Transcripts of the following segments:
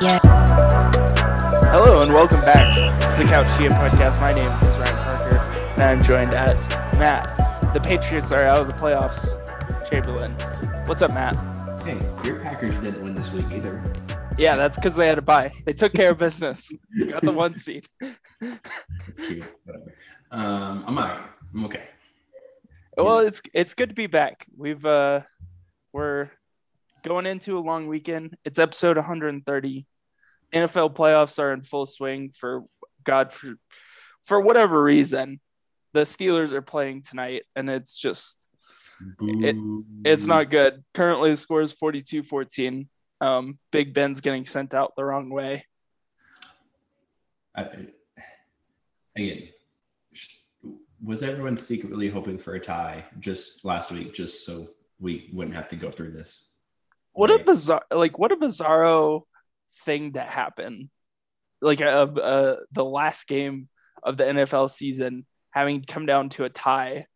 GM. Hello and welcome back to the Couch GM podcast. My name is Ryan Parker, and I'm joined as Matt. The Patriots are out of the playoffs. Chamberlain, what's up, Matt? Hey, your Packers didn't win this week either. Yeah, that's because they had a bye. They took care of business. Got the one seed. It's cute. Whatever. Um, I'm alright. I'm okay. Well, it's it's good to be back. We've uh, we're going into a long weekend. It's episode 130. NFL playoffs are in full swing for God for for whatever reason. The Steelers are playing tonight, and it's just It- it's not good. Currently, the score is 42 14. Um, Big Ben's getting sent out the wrong way. I, again, was everyone secretly hoping for a tie just last week, just so we wouldn't have to go through this? What a bizarre, like, what a bizarro thing to happen. Like, uh, uh, the last game of the NFL season having come down to a tie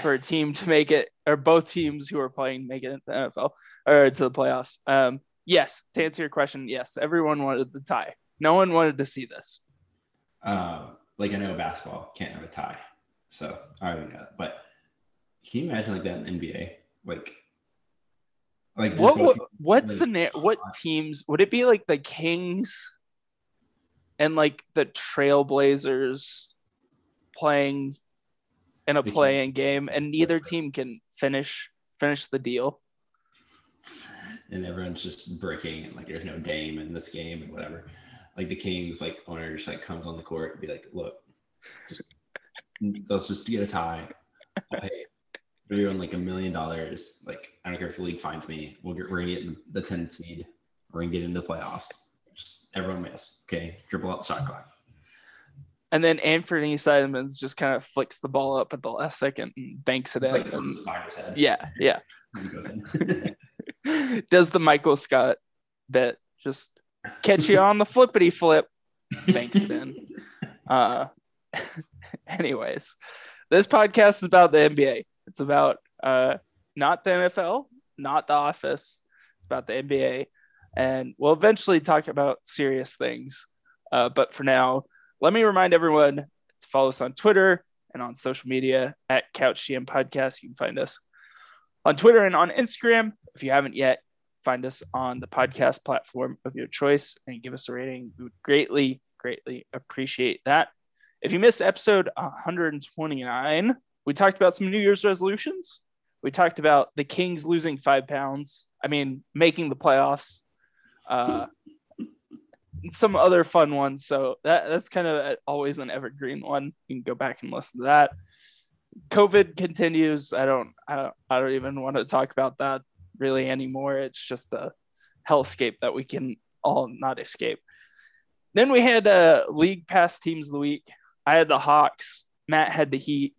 for a team to make it, or both teams who are playing make it into the NFL or to the playoffs. Um, yes, to answer your question, yes, everyone wanted the tie. No one wanted to see this. Uh, like I know basketball can't have a tie, so I already know that. But can you imagine like that in NBA? Like, like What, what the na- what teams would it be like the Kings and like the Trailblazers playing in a playing game and neither team can finish finish the deal. and everyone's just breaking and like there's no Dame in this game and whatever. Like the Kings, like owner just like comes on the court and be like, look, just let's just get a tie. I'll pay everyone like a million dollars. Like I don't care if the league finds me. We'll get we're gonna get the 10 seed. We're gonna get into the playoffs. Just everyone miss. Okay. Dribble out the shot clock. And then Anfernee Simons just kind of flicks the ball up at the last second and banks it It's in. like and- throws it by his head. yeah, yeah. He goes in. Does the Michael Scott bit just catch you on the flippity flip? Banks it in. Uh, anyways, this podcast is about the NBA. It's about uh, not the NFL, not the office. It's about the NBA. And we'll eventually talk about serious things. Uh, but for now, let me remind everyone to follow us on Twitter and on social media at Couch GM Podcast. You can find us on Twitter and on Instagram. If you haven't yet, find us on the podcast platform of your choice and give us a rating. We would greatly, greatly appreciate that. If you missed episode 129, we talked about some New Year's resolutions. We talked about the Kings losing five pounds. I mean, making the playoffs. Uh, some other fun ones. So that that's kind of always an evergreen one. You can go back and listen to that. COVID continues. I don't, I don't, I don't even want to talk about that really anymore. It's just a hellscape that we can all not escape. Then we had uh, league pass teams of the week. I had the Hawks. Matt had the Heat,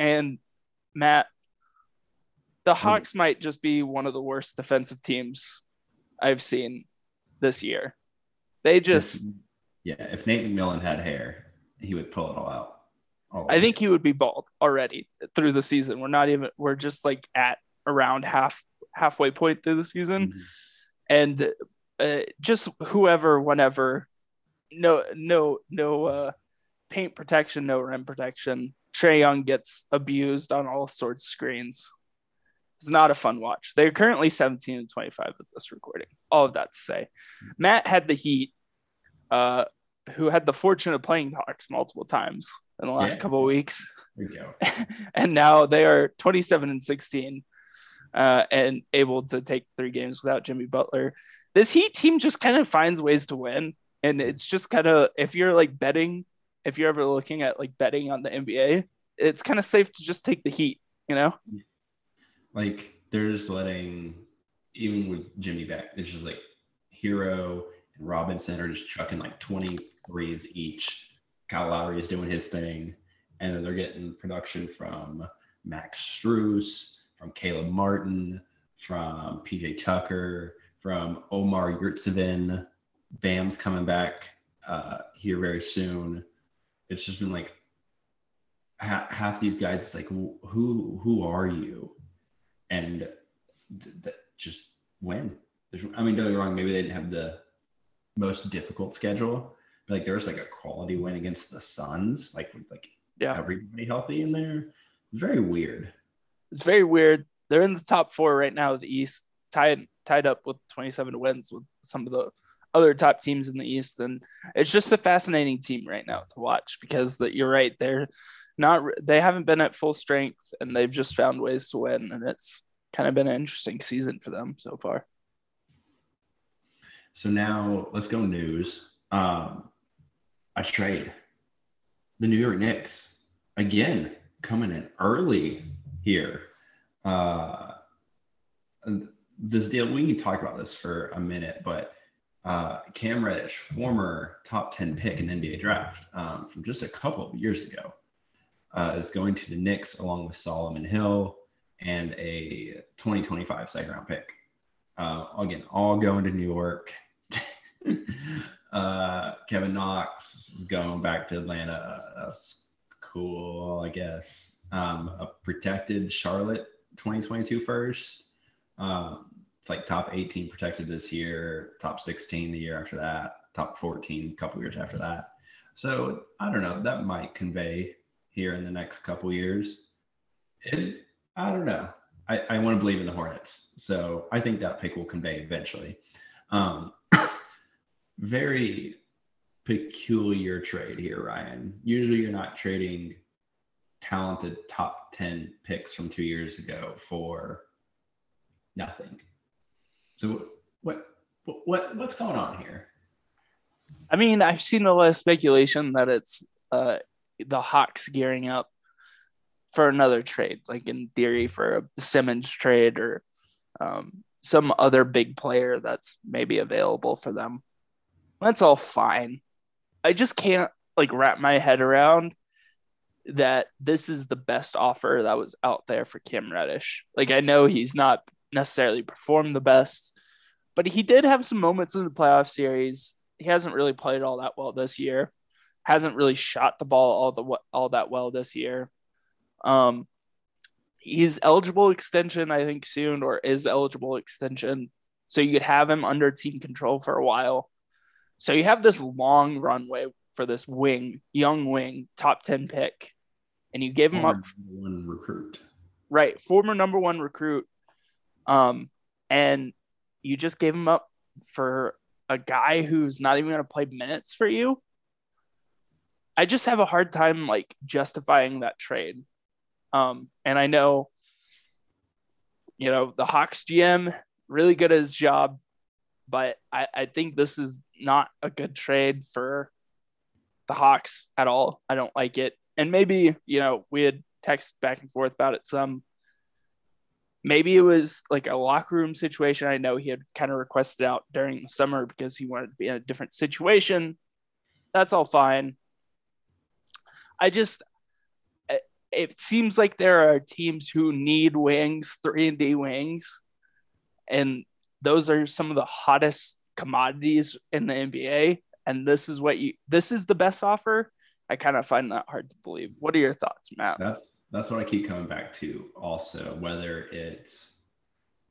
and Matt, the Hawks might just be one of the worst defensive teams I've seen this year. They just, yeah. If Nate McMillan had hair, he would pull it all out. All I think he would be bald already through the season. We're not even, we're just like at around half halfway point through the season. Mhm. and uh, just whoever, whenever, no, no, no uh, paint protection, no rim protection. Trae Young gets abused on all sorts of screens. It's not a fun watch. They're currently 17 and 25 at this recording. All of that to say, Matt had the Heat, uh, who had the fortune of playing the Hawks multiple times in the last Yeah. couple of weeks There and now they are 27 and 16 uh, and able to take three games without Jimmy Butler. This Heat team just kind of finds ways to win. And it's just kind of, if you're like betting, if you're ever looking at like betting on the NBA, it's kind of safe to just take the Heat, you know? Like they're just letting, even with Jimmy back, it's just like Herro and Robinson are just chucking like 20 threes each. Kyle Lowry is doing his thing. And then they're getting production from Max Strus, from Caleb Martin, from PJ Tucker, from Omer Yurtseven. Bam's coming back uh, here very soon. It's just been like ha- half these guys. It's like who who are you? And th- th- just win. There's, I mean, don't get me wrong. Maybe they didn't have the most difficult schedule. But like there was like a quality win against the Suns, like with like Yeah. everybody healthy in there. Very weird. It's very weird. They're in the top four right now the East, tied tied up with 27 wins with some of the other top teams in the East, and it's just a fascinating team right now to watch because that you're right, they're not they haven't been at full strength and they've just found ways to win, and it's kind of been an interesting season for them so far. So now let's go news. Um, a trade. The New York Knicks again coming in early here. Uh, this deal we can talk about this for a minute, but uh, Cam Reddish, former top ten pick in the NBA draft um, from just a couple of years ago, uh, is going to the Knicks along with Solomon Hill and a 2025 second round pick. Uh, again, all going to New York. uh, Kevin Knox is going back to Atlanta. That's cool, I guess. Um, a protected Charlotte 2022 first. Um, it's like top 18 protected this year, top 16 the year after that, top 14 a couple years after that. So I don't know. That might convey here in the next couple years. It, I don't know. I, I want to believe in the Hornets. So I think that pick will convey eventually. Um, very peculiar trade here, Ryan. Usually you're not trading talented top 10 picks from two years ago for nothing. So what what what's going on here? I mean, I've seen a lot of speculation that it's uh, the Hawks gearing up for another trade, like in theory for a Simmons trade or um, some other big player that's maybe available for them. That's all fine. I just can't like wrap my head around that this is the best offer that was out there for Cam Reddish. Like I know he's not necessarily perform the best, but he did have some moments in the playoff series. He hasn't really played all that well this year. Hasn't really shot the ball all the all that well this year. Um, he's eligible extension, I think, soon, or is eligible extension. So you could have him under team control for a while. So you have this long runway for this wing, young wing, top 10 pick, and you gave him Former up one recruit. right, former number one recruit. Um, and you just gave him up for a guy who's not even going to play minutes for you. I just have a hard time like justifying that trade. Um, and I know, you know, the Hawks GM really good at his job, but I, I think this is not a good trade for the Hawks at all. I don't like it. And maybe, you know, we had text back and forth about it some. Maybe it was like a locker room situation. I know he had kind of requested out during the summer because he wanted to be in a different situation. That's all fine. I just, it- it seems like there are teams who need wings, three and D wings, and those are some of the hottest commodities in the NBA. And this is what you, this is the best offer. I kind of find that hard to believe. What are your thoughts, Matt? That's that's what I keep coming back to. Also, whether it's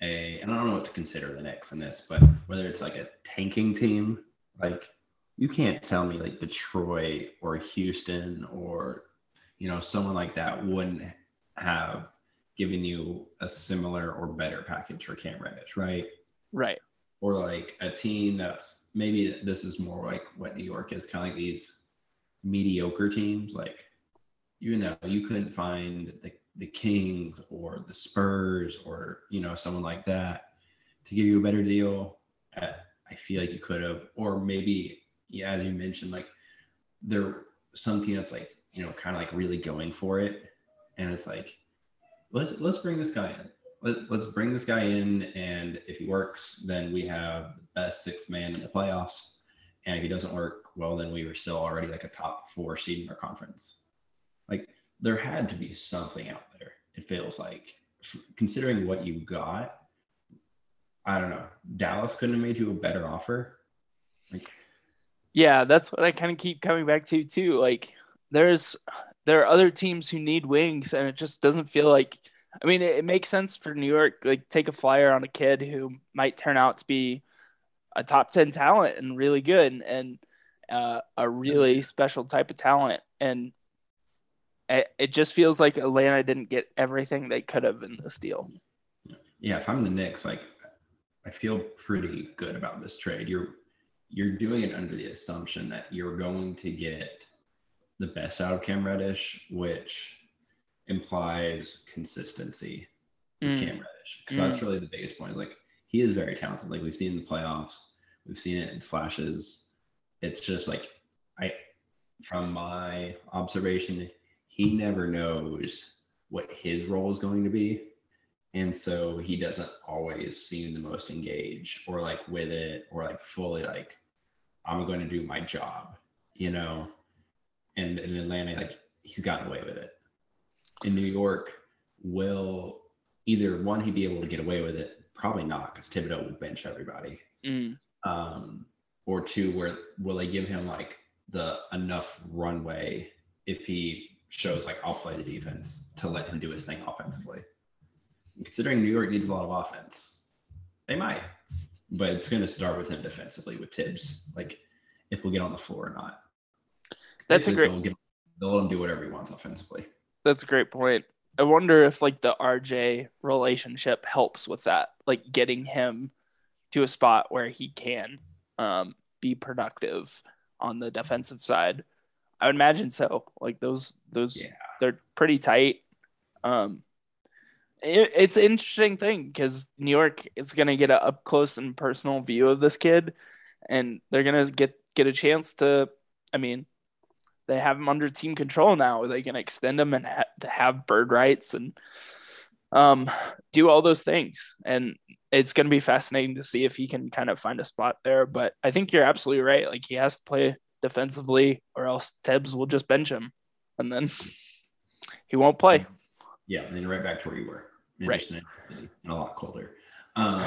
a and I don't know what to consider the next in this, but whether it's like a tanking team, like you can't tell me like Detroit or Houston or you know someone like that wouldn't have given you a similar or better package for Cam Reddish, right? Right. or like a team that's maybe this is more like what New York is kind of like these mediocre teams. Like, you know, you couldn't find the, the Kings or the Spurs or, you know, someone like that to give you a better deal. Uh, I feel like you could have, or maybe, yeah, as you mentioned, like there something that's like, you know, kind of like really going for it. And it's like, let's let's bring this guy in let, let's bring this guy in and if he works then we have the best sixth man in the playoffs and if he doesn't work well then we were still already like a top four seed in our conference like there had to be something out there it feels like considering what you got i don't know dallas couldn't have made you a better offer like Yeah, that's what I kind of keep coming back to too. Like there's there are other teams who need wings and it just doesn't feel like I mean it, it makes sense for New York like take a flyer on a kid who might turn out to be a top 10 talent and really good and, and uh, a really special type of talent. And it, it just feels like Atlanta didn't get everything they could have in this deal. Yeah, if I'm the Knicks, like I feel pretty good about this trade. You're you're doing it under the assumption that you're going to get the best out of Cam Reddish, which implies consistency with mm. Cam Reddish. Because mm. that's really the biggest point. Like he is very talented. Like we've seen in the playoffs, we've seen it in flashes. It's just like I from my observation, he never knows what his role is going to be. And so he doesn't always seem the most engaged or like with it or like fully like, I'm going to do my job, you know? And in Atlanta, like he's gotten away with it. In New York, will either one, he be able to get away with it? Probably not because Thibodeau will bench everybody. Mm. Um, or two, where will they give him like the enough runway if he shows like I'll play the defense to let him do his thing offensively. Considering New York needs a lot of offense, they might, but it's going to start with him defensively with Thibs. Like if we'll get on the floor or not. That's Basically, a great. They'll, give, they'll let him do whatever he wants offensively. That's a great point. I wonder if like the RJ relationship helps with that, like getting him to a spot where he can um, be productive on the defensive side. I would imagine so. Like those, those, yeah. they're pretty tight. Um, it, it's an interesting thing because New York is going to get an up close and personal view of this kid, and they're going to get get a chance to. I mean, they have him under team control now. They can extend him and ha- have bird rights and um, do all those things. And it's going to be fascinating to see if he can kind of find a spot there. But I think you're absolutely right. Like he has to play defensively, or else Thibs will just bench him, and then he won't play. Yeah, and then right back to where you were. Right. And a lot colder. Um,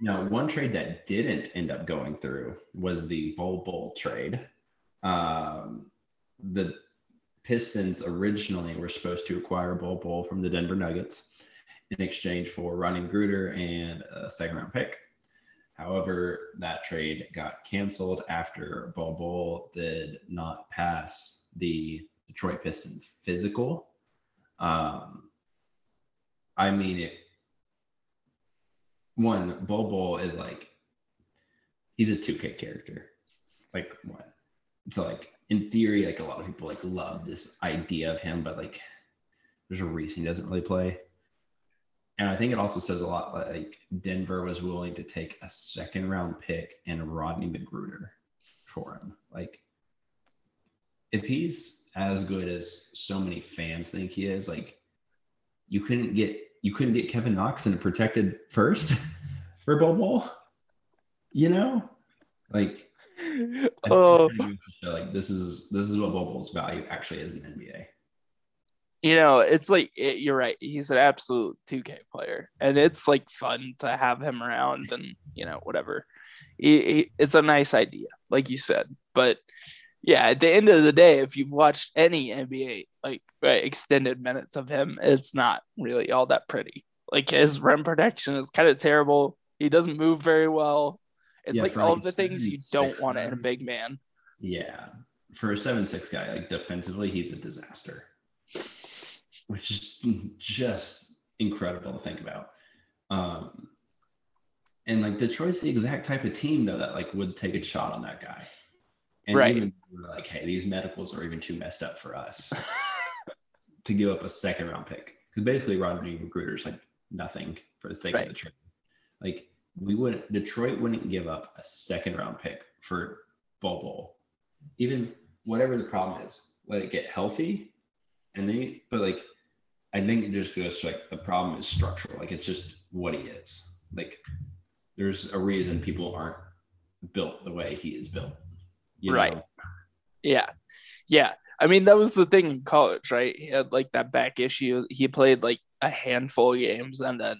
now, one trade that didn't end up going through was the Bol Bol trade. Um, the Pistons originally were supposed to acquire Bol Bol from the Denver Nuggets in exchange for Rodney McGruder and a second round pick. However, that trade got canceled after Bol Bol did not pass the Detroit Pistons physical. Um, I mean, it. One, Bol is like, he's a 2K character. Like, what? So, like, in theory, like, a lot of people, like, love this idea of him, but, like, there's a reason he doesn't really play. And I think it also says a lot like Denver was willing to take a second round pick and Rodney McGruder for him. Like, if he's as good as so many fans think he is, like, you couldn't get you couldn't get Kevin Knox in a protected first for Bol. You know, like, oh, like this is this is what Bol Bol's value actually is in NBA you know, it's like it, you're right. He's an absolute 2K player, and it's like fun to have him around, and you know, whatever. He, he, it's a nice idea, like you said. But yeah, at the end of the day, if you've watched any NBA like right, extended minutes of him, it's not really all that pretty. Like his rim protection is kind of terrible. He doesn't move very well. It's yeah, like all of the things you don't want in a big man. Yeah, for a seven six guy, like defensively, he's a disaster which is just incredible to think about. Um, and like Detroit's the exact type of team though that like would take a shot on that guy. And right. even like, hey, these medicals are even too messed up for us to give up a second round pick. Because basically Rodney McGruder's like nothing for the sake right. of the trade. Like we wouldn't Detroit wouldn't give up a second round pick for Bol. Even whatever the problem is, let it get healthy. And then but like I think it just feels like the problem is structural. Like it's just what he is. Like there's a reason people aren't built the way he is built. right. Know? Yeah. Yeah. I mean, that was the thing in college, right? He had like that back issue. He played like a handful of games and then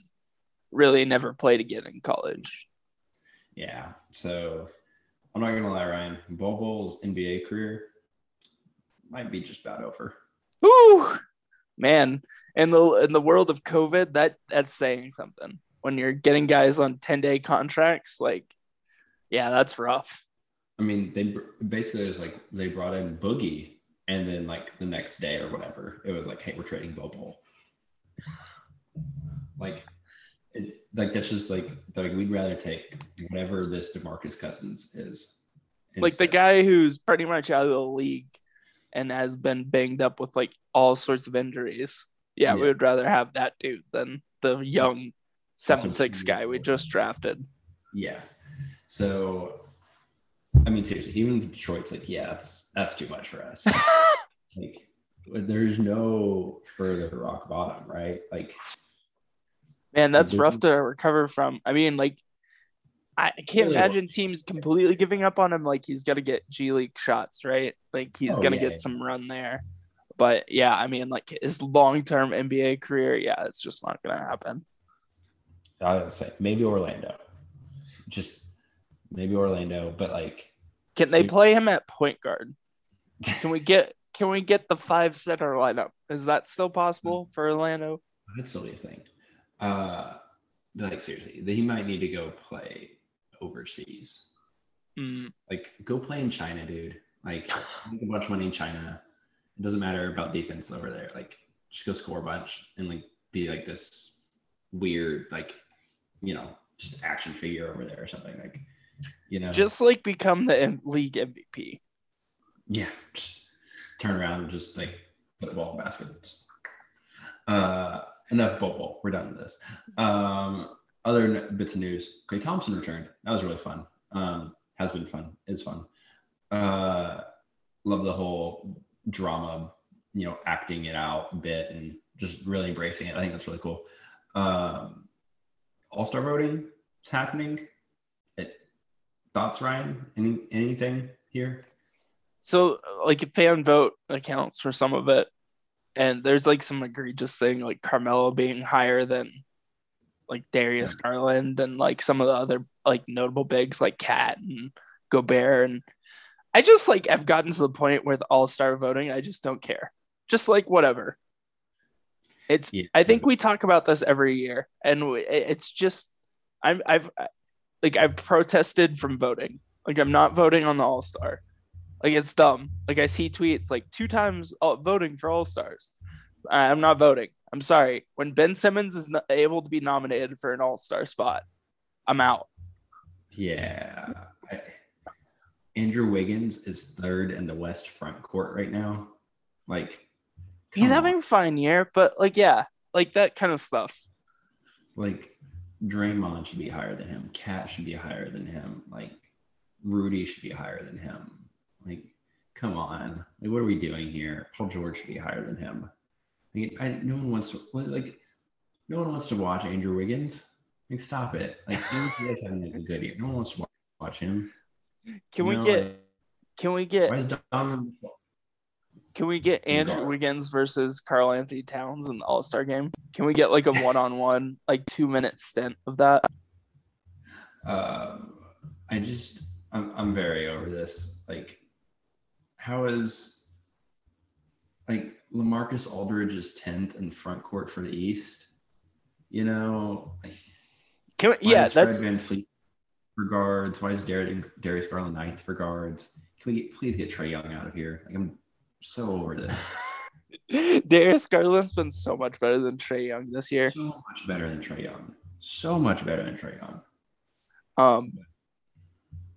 really never played again in college. Yeah. So I'm not gonna lie, Ryan. Bol Bol's NBA career might be just about over. Ooh, man in the in the world of COVID, that that's saying something. When you're getting guys on 10 day contracts, like Yeah, that's rough. I mean, they basically it was like they brought in Boogie, and then like the next day or whatever, it was like, hey, we're trading Bol. Like, it, like that's just like like we'd rather take whatever this Demarcus Cousins is. Like the guy who's pretty much out of the league and has been banged up with like all sorts of injuries. Yeah, we would rather have that dude than the young seven six guy we just drafted. Yeah. So, I mean, seriously, even Detroit's like, yeah, that's that's too much for us. like, there's no further rock bottom, right? Like, Man, that's rough to recover from. I mean, like, I can't Really imagine teams completely giving up on him. Like, he's gonna get G League shots, right? Like, he's Oh, gonna yeah, get yeah. some run there. But yeah, I mean, like his long term NBA career, yeah, it's just not gonna happen. I would say maybe Orlando, just maybe Orlando, but like, Can they See- play him at point guard? Can we get can we get the five center lineup? Is that still possible Hmm. for Orlando? that'd still a thing. Uh, like seriously, he might need to go play overseas. Mm, Like, go play in China, dude. Like, make a bunch of money in China. It doesn't matter about defense over there. Like, just go score a bunch and like be like this weird, like, you know, just action figure over there or something. Like, you know, just like become the M- league MVP. yeah, just turn around and just like put the ball in the basket. Just, uh, enough Bol. We're done with this. Um, other bits of news: Klay Thompson returned. That was really fun. Um, has been fun. Is fun. Uh, love the whole drama, you know, acting it out a bit and just really embracing it. I think that's really cool. Um, All Star voting is happening. It, thoughts, Ryan? Any anything here? So like fan vote accounts for some of it. And there's like some egregious thing like Carmelo being higher than like Darius Garland and like some of the other like notable bigs like KAT and Gobert and I just like I've gotten to the point with all-star voting I just don't care. Just like whatever. It's Yeah. I think we talk about this every year and it's just I'm I've like I've protested from voting. Like I'm not voting on the all-star. Like it's dumb. Like I see tweets like two times uh, voting for all stars. I'm not voting. I'm sorry. When Ben Simmons is able to be nominated for an all star spot, I'm out. Yeah. Andrew Wiggins is third in the West front court right now. Like, He's come having on. a fine year, but like yeah, like that kind of stuff. like Draymond should be higher than him. KAT should be higher than him. Like Rudy should be higher than him. Like, come on. Like, what are we doing here? Paul George should be higher than him. I mean, I, no one wants to like. No one wants to watch Andrew Wiggins. Like, stop it. Like, he is having a good year, no one wants to watch him. Can we get can we get can we get Andrew Wiggins versus Karl-Anthony Towns in the All Star game? Can we get like a one on one like two minute stint of that? um, I just I'm I'm very over this. Like, how is like Lamarcus Aldridge is tenth in front court for the East? You know, like, Can we, yeah, is Fred that's VanVleet for guards. Why is Darius Darius Garland ninth for guards? Can we get, please get Trae Young out of here? Like, I'm so over this. Darius Garland's been so much better than Trae Young this year. So much better than Trae Young. So much better than Trae Young. Um,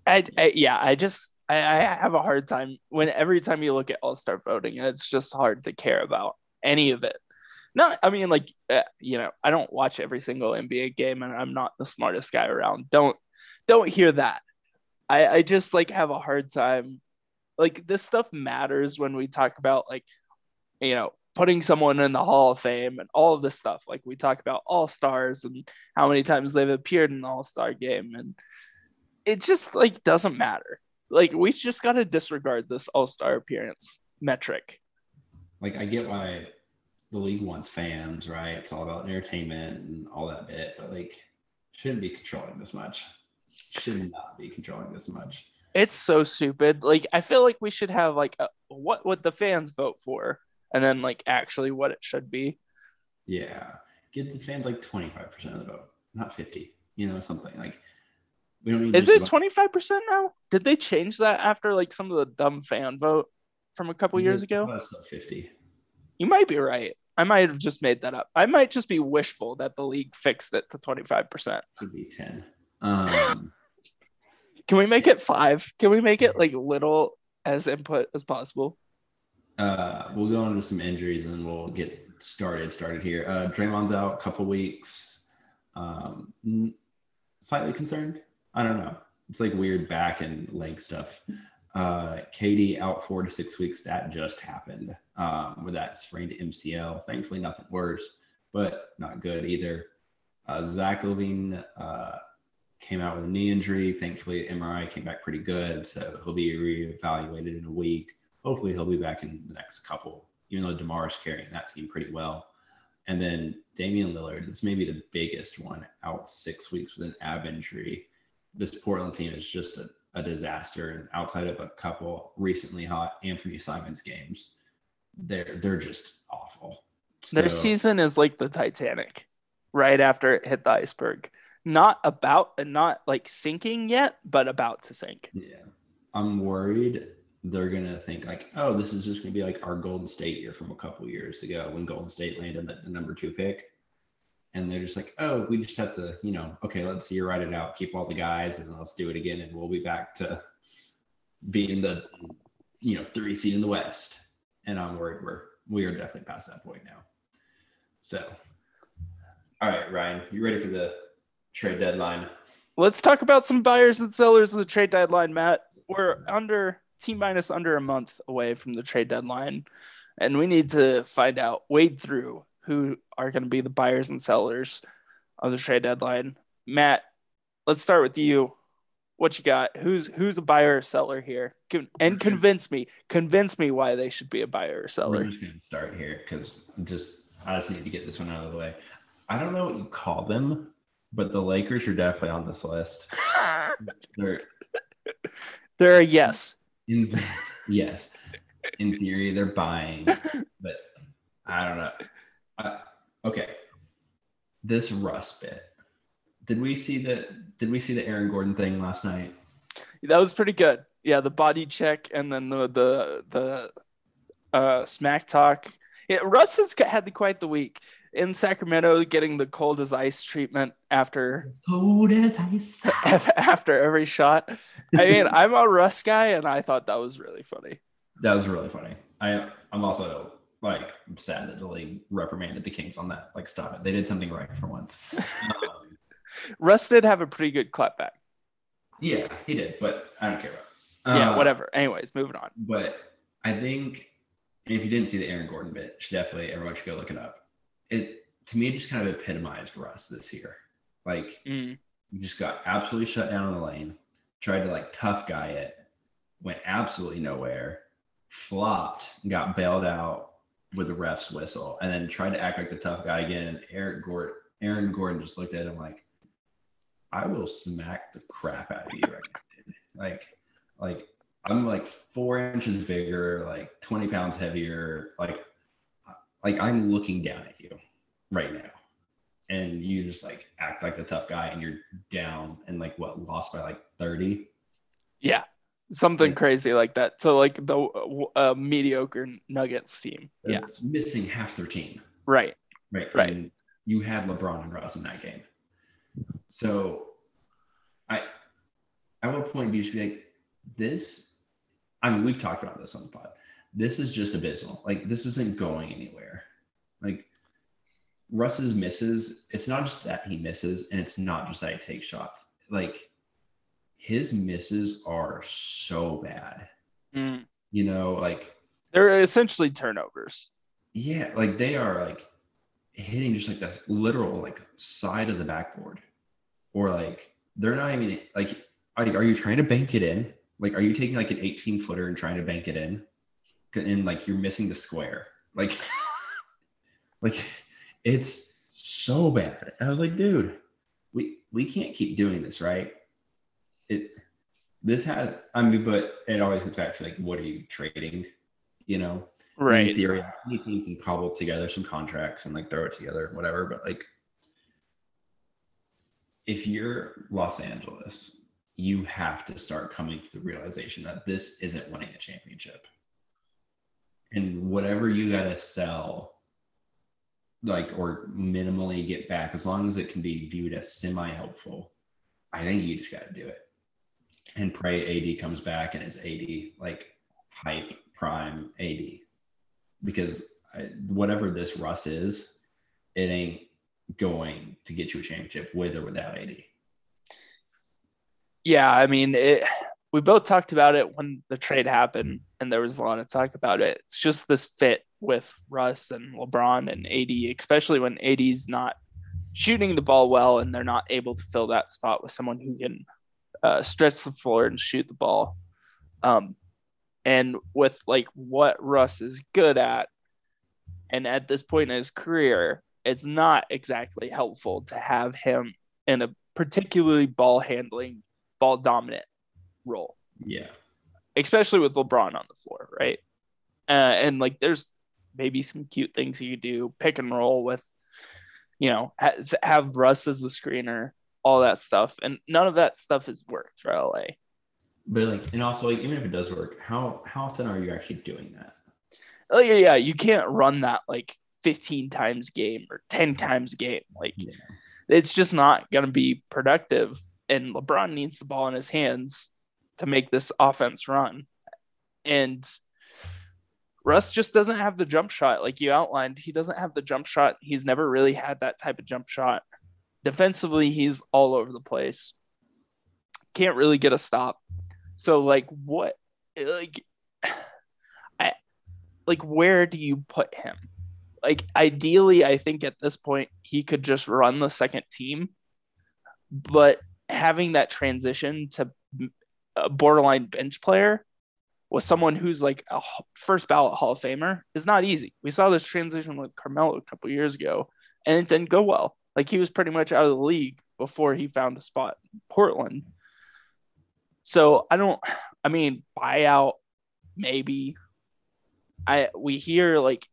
I, I yeah, I just I, I have a hard time when every time you look at All Star voting, it's just hard to care about any of it. No, I mean like uh, you know I don't watch every single NBA game, and I'm not the smartest guy around. Don't don't hear that. I I just like have a hard time. Like this stuff matters when we talk about like you know putting someone in the Hall of Fame and all of this stuff. Like we talk about All Stars and how many times they've appeared in the All Star game, and it just like doesn't matter. Like we just got to disregard this All Star appearance metric. like I get why the league wants fans, right? It's all about entertainment and all that bit, but like shouldn't be controlling this much. Should not be controlling this much. It's so stupid. Like I feel like we should have like a, what would the fans vote for, and then like actually what it should be. Yeah. Give the fans like 25% of the vote, not 50, you know, something like We don't need Is it twenty five percent now? Did they change that after like some of the dumb fan vote from a couple years ago? thought it was still 50. You might be right. I might have just made that up. I might just be wishful that the league fixed it to twenty five percent. Could be 10. Um, Can we make it five? Can we make it like little as input as possible? uh, we'll go into some injuries and then we'll get started. Started here. Uh, Draymond's out a couple weeks. Um, n- slightly concerned. I don't know. It's like weird back and leg stuff. Uh, KD out four to six weeks. That just happened um, with that sprained MCL. Thankfully, nothing worse, but not good either. Uh, Zach LaVine uh, came out with a knee injury. Thankfully, MRI came back pretty good, so he'll be reevaluated in a week. Hopefully, he'll be back in the next couple. Even though Demar's carrying that team pretty well, and then Damian Lillard. This may be the biggest one out six weeks with an ab injury. This Portland team is just a, a disaster, and outside of a couple recently hot Anfernee Simons games, they're they're just awful. Their season is like the Titanic, right after it hit the iceberg. Not about not like sinking yet, but about to sink. Yeah. I'm worried they're gonna think like, oh, this is just gonna be like our Golden State year from a couple years ago when Golden State landed the number two pick. And they're just like, oh, we just have to, you know, okay, let's see you write it out, keep all the guys, and let's do it again, and we'll be back to being the, you know, three seed in the West. And I'm worried we're we are definitely past that point now. So, all right, Ryan, you ready for the trade deadline? Let's talk about some buyers and sellers of the trade deadline, Matt. We're under T minus under a month away from the trade deadline, and we need to find out, wade through who are going to be the buyers and sellers of the trade deadline. Matt, let's start with you. What you got? Who's who's a buyer or seller here? And convince me, convince me why they should be a buyer or We're seller. just gonna start here because I'm just I just need to get this one out of the way. I don't know what you call them, but the Lakers are definitely on this list. They're They're a yes. in yes, in theory they're buying, but I don't know. I, okay, this Russ bit. Did we see the Did we see the Aaron Gordon thing last night? That was pretty good. Yeah, the body check and then the the the uh, smack talk. Yeah, Russ has had the, quite the week in Sacramento, getting the cold as ice treatment after Cold as ice. after every shot. I mean, I'm a Russ guy, and I thought that was really funny. That was really funny. I I'm also like sad that the league reprimanded the Kings on that. Like, stop it. They did something right for once. Um, Russ did have a pretty good clapback. yeah, he did, but I don't care about. it. Yeah, Uh, whatever. Anyways, moving on. But I think, and if you didn't see the Aaron Gordon bit, should definitely everyone should go look it up. It to me it just kind of epitomized Russ this year. Like Mm. he just got absolutely shut down in the lane, tried to like tough guy it, went absolutely nowhere, flopped, got bailed out with the ref's whistle, and then tried to act like the tough guy again. And Eric Gordon, Aaron Gordon just looked at him like, I will smack the crap out of you right now. Like, like I'm like four inches bigger, like 20 pounds heavier, like like I'm looking down at you right now. And you just like act like the tough guy and you're down and like what lost by like 30. Yeah, something Yeah. crazy like that. So like the uh, mediocre Nuggets team. Yeah, It's missing half their team. right. Right. Right. And you had LeBron and Russ in that game. So I at would point of view should be like this. I mean, we've talked about this on the pod. This is just abysmal. Like this isn't going anywhere. Like Russ's misses, it's not just that he misses, and it's not just that he takes shots. Like his misses are so bad. Mm. You know, like They're essentially turnovers. Yeah, like they are like hitting just like the literal like side of the backboard, or like they're not even like. Like, are you trying to bank it in? Like, are you taking like an 18 footer and trying to bank it in? And like you're missing the square. Like, like it's so bad. I was like, dude, we we can't keep doing this, right? It this has I mean, but it always gets back to like, what are you trading? You know, in Right. theory, you can cobble together some contracts and like throw it together, whatever. But like, if you're Los Angeles you have to start coming to the realization that this isn't winning a championship. And whatever you got to sell, like, or minimally get back, as long as it can be viewed as semi helpful, I think you just got to do it. And pray AD comes back and is AD, like, hype prime AD. Because I, whatever this Russ is, it ain't going to get you a championship with or without AD. Yeah, I mean, it, we both talked about it when the trade happened, and there was a lot of talk about it. It's just this fit with Russ and LeBron and AD, especially when AD's not shooting the ball well and they're not able to fill that spot with someone who can uh, stretch the floor and shoot the ball. Um, and with like what Russ is good at, and at this point in his career, it's not exactly helpful to have him in a particularly ball handling, ball dominant role. Yeah. Especially with LeBron on the floor, right? Uh, and like there's maybe some cute things you could do, pick and roll with, you know, has, have Russ as the screener, all that stuff. And none of that stuff has worked for LA. But like, and also like, even if it does work, how how often are you actually doing that? Like, yeah, you can't run that like 15 times a game or 10 times a game. Like, yeah. it's just not going to be productive. And LeBron needs the ball in his hands to make this offense run. And Russ just doesn't have the jump shot like you outlined. He doesn't have the jump shot. He's never really had that type of jump shot. Defensively, he's all over the place. Can't really get a stop. So like what like I like where do you put him? Like ideally I think at this point he could just run the second team. But having that transition to a borderline bench player with someone who's like a first ballot Hall of Famer is not easy. We saw this transition with Carmelo a couple years ago, and it didn't go well. Like he was pretty much out of the league before he found a spot in Portland. So I don't. I mean, buyout maybe. I we hear like,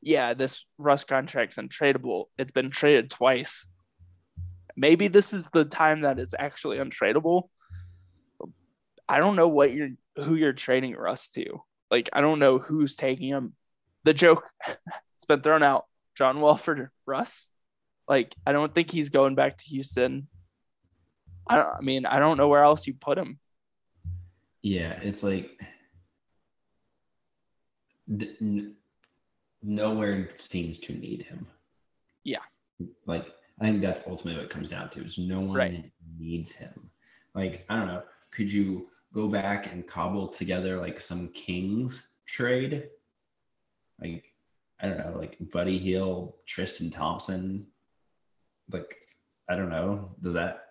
yeah, this Russ contract's untradeable. It's been traded twice. Maybe this is the time that it's actually untradeable. I don't know what you're who you're trading Russ to. Like I don't know who's taking him. The joke it's been thrown out. John Wall for Russ. Like I don't think he's going back to Houston. I don't I mean, I don't know where else you put him. Yeah, it's like n- nowhere seems to need him. Yeah. Like I think that's ultimately what it comes down to is no one right. needs him. Like I don't know, could you go back and cobble together like some Kings trade. Like, I don't know, like Buddy Hield, Tristan Thompson. Like, I don't know. Does that,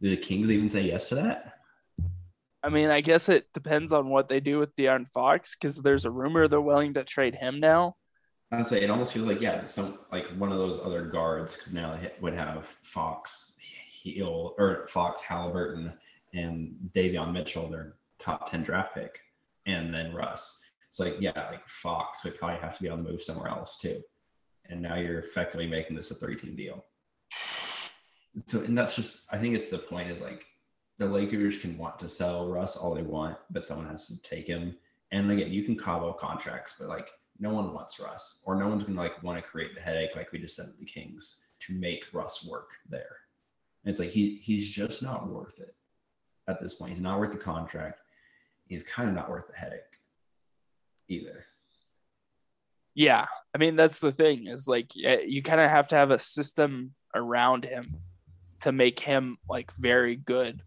do the Kings even say yes to that? I mean, I guess it depends on what they do with De'Aaron Fox because there's a rumor they're willing to trade him now. I'd say it almost feels like yeah, some like one of those other guards because now they would have Fox, Hield or Fox, Halliburton, and Davion Mitchell, their top 10 draft pick, and then Russ. So like, yeah, like Fox would probably have to be on the move somewhere else too. And now you're effectively making this a three team deal. So and that's just I think it's the point is like the Lakers can want to sell Russ all they want, but someone has to take him. And again, you can cobble contracts, but like no one wants Russ, or no one's gonna like want to create the headache like we just said to the Kings to make Russ work there. And it's like he he's just not worth it at this point. He's not worth the contract. He's kind of not worth the headache either. Yeah. I mean, that's the thing is like you kind of have to have a system around him to make him like very good.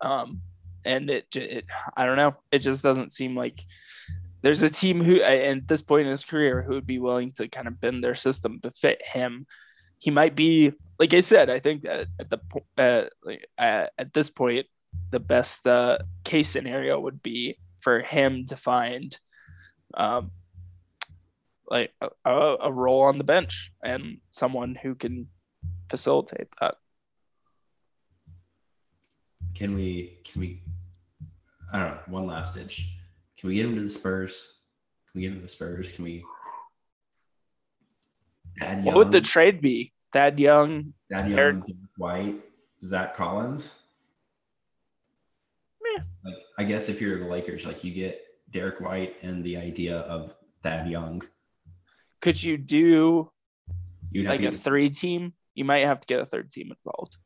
Um, and it, it, I don't know, it just doesn't seem like there's a team who, at this point in his career, who would be willing to kind of bend their system to fit him. He might be, like I said, I think at, at the uh, at this point, the best uh, case scenario would be for him to find um, like a, a role on the bench and someone who can facilitate that. Can we? Can we? I don't know. One last ditch. Can we get him to the Spurs? Can we get him to the Spurs? Can we? what would the trade be? Thad Young, Thad Young, Derrick White, Zach Collins. Like I guess if you're the Lakers, like you get Derrick White and the idea of Thad Young. Could you do You'd like to a three team? You might have to get a third team involved.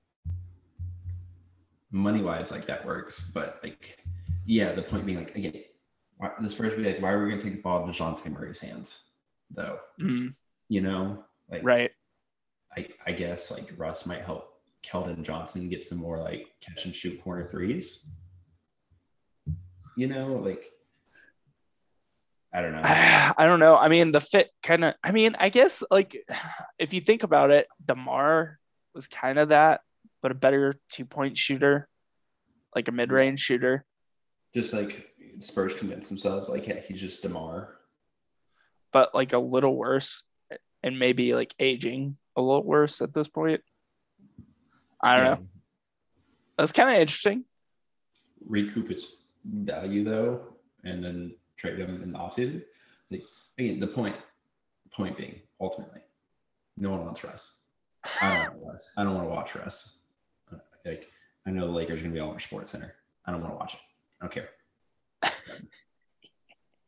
money wise, like that works. But like, yeah, the point being, like, again, why, this first be like, why are we gonna take the ball out of Dejounte Murray's hands, though? Mm, You know, like, right. I, I guess like Russ might help Keldon Johnson get some more like catch and shoot corner threes. You know, like I don't know. I don't know. I mean, the fit kind of. I mean, I guess like if you think about it, Demar was kind of that, but a better two point shooter, like a mid range shooter. Just like Spurs convince themselves, like, yeah, he's just Demar. but like a little worse and maybe like aging a little worse at this point. I don't Yeah. know. That's kind of interesting. Recoup its value though, and then trade them in the offseason. Like again, the point point being, ultimately, no one wants Russ. I don't want Russ. I don't want to watch Russ. Like I know the Lakers are gonna be all over Sports Center. I don't want to watch it. I don't care.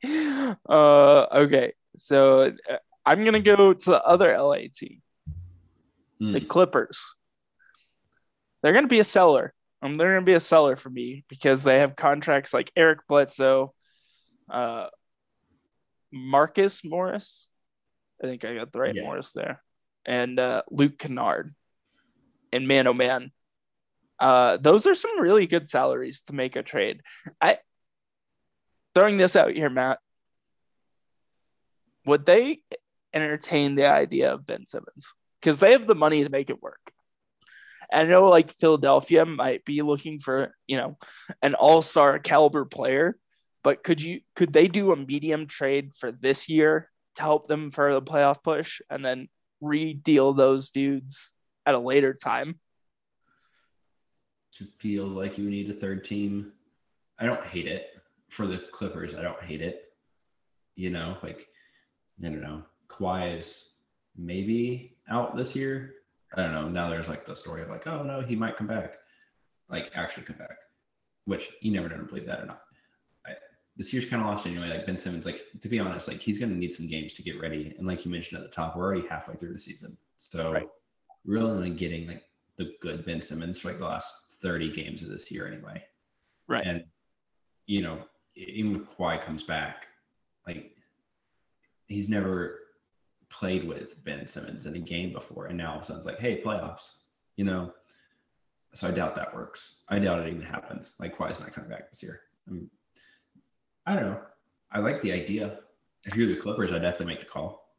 Uh, okay, so uh, I'm gonna go to the other LA team, the Mm. Clippers. They're gonna be a seller. Um, they're gonna be a seller for me because they have contracts like Eric Bledsoe, uh, Marcus Morris. I think I got the right Yeah. Morris there, and uh, Luke Kennard. And man, oh man, uh, those are some really good salaries to make a trade. I throwing this out here, Matt. Would they entertain the idea of Ben Simmons? Because they have the money to make it work. I know like Philadelphia might be looking for, you know, an all-star caliber player, but could you could they do a medium trade for this year to help them for the playoff push and then re-deal those dudes at a later time? to feel like you need a third team. I don't hate it for the Clippers. I don't hate it. You know, like I don't know. Kawhi is maybe out this year. I don't know. Now there's like the story of like, oh no, he might come back, like actually come back, which you never know to believe that or not. I, this year's kind of lost anyway. Like Ben Simmons, like to be honest, like he's going to need some games to get ready. And like you mentioned at the top, we're already halfway through the season, so Right. we're only getting like the good Ben Simmons for like the last 30 games of this year anyway. Right. And you know, even when Kawhi comes back, like he's never played with Ben Simmons in a game before, and now all of a sudden it's like, hey, playoffs, you know. So I doubt that works. I doubt it even happens. Like Kawhi's not coming back this year. I, mean, I don't know. I like the idea. If you're the Clippers, I definitely make the call.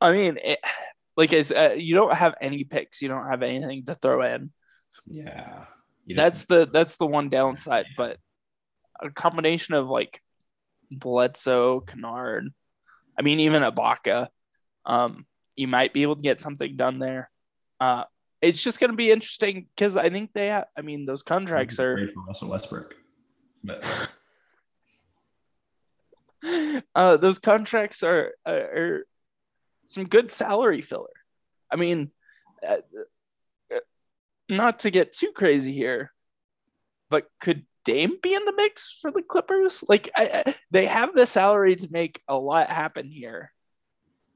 I mean, it, like it's uh, you don't have any picks, you don't have anything to throw in. Yeah. That's the that's the one downside, but a combination of like Bledsoe, Kennard, I mean even Ibaka, um, you might be able to get something done there. Uh, it's just going to be interesting because I think they have. I mean, those contracts are great for Russell Westbrook. But uh, those contracts are, are are some good salary filler. I mean, uh, uh, not to get too crazy here, but could Dame be in the mix for the Clippers? Like, I, I, they have the salary to make a lot happen here,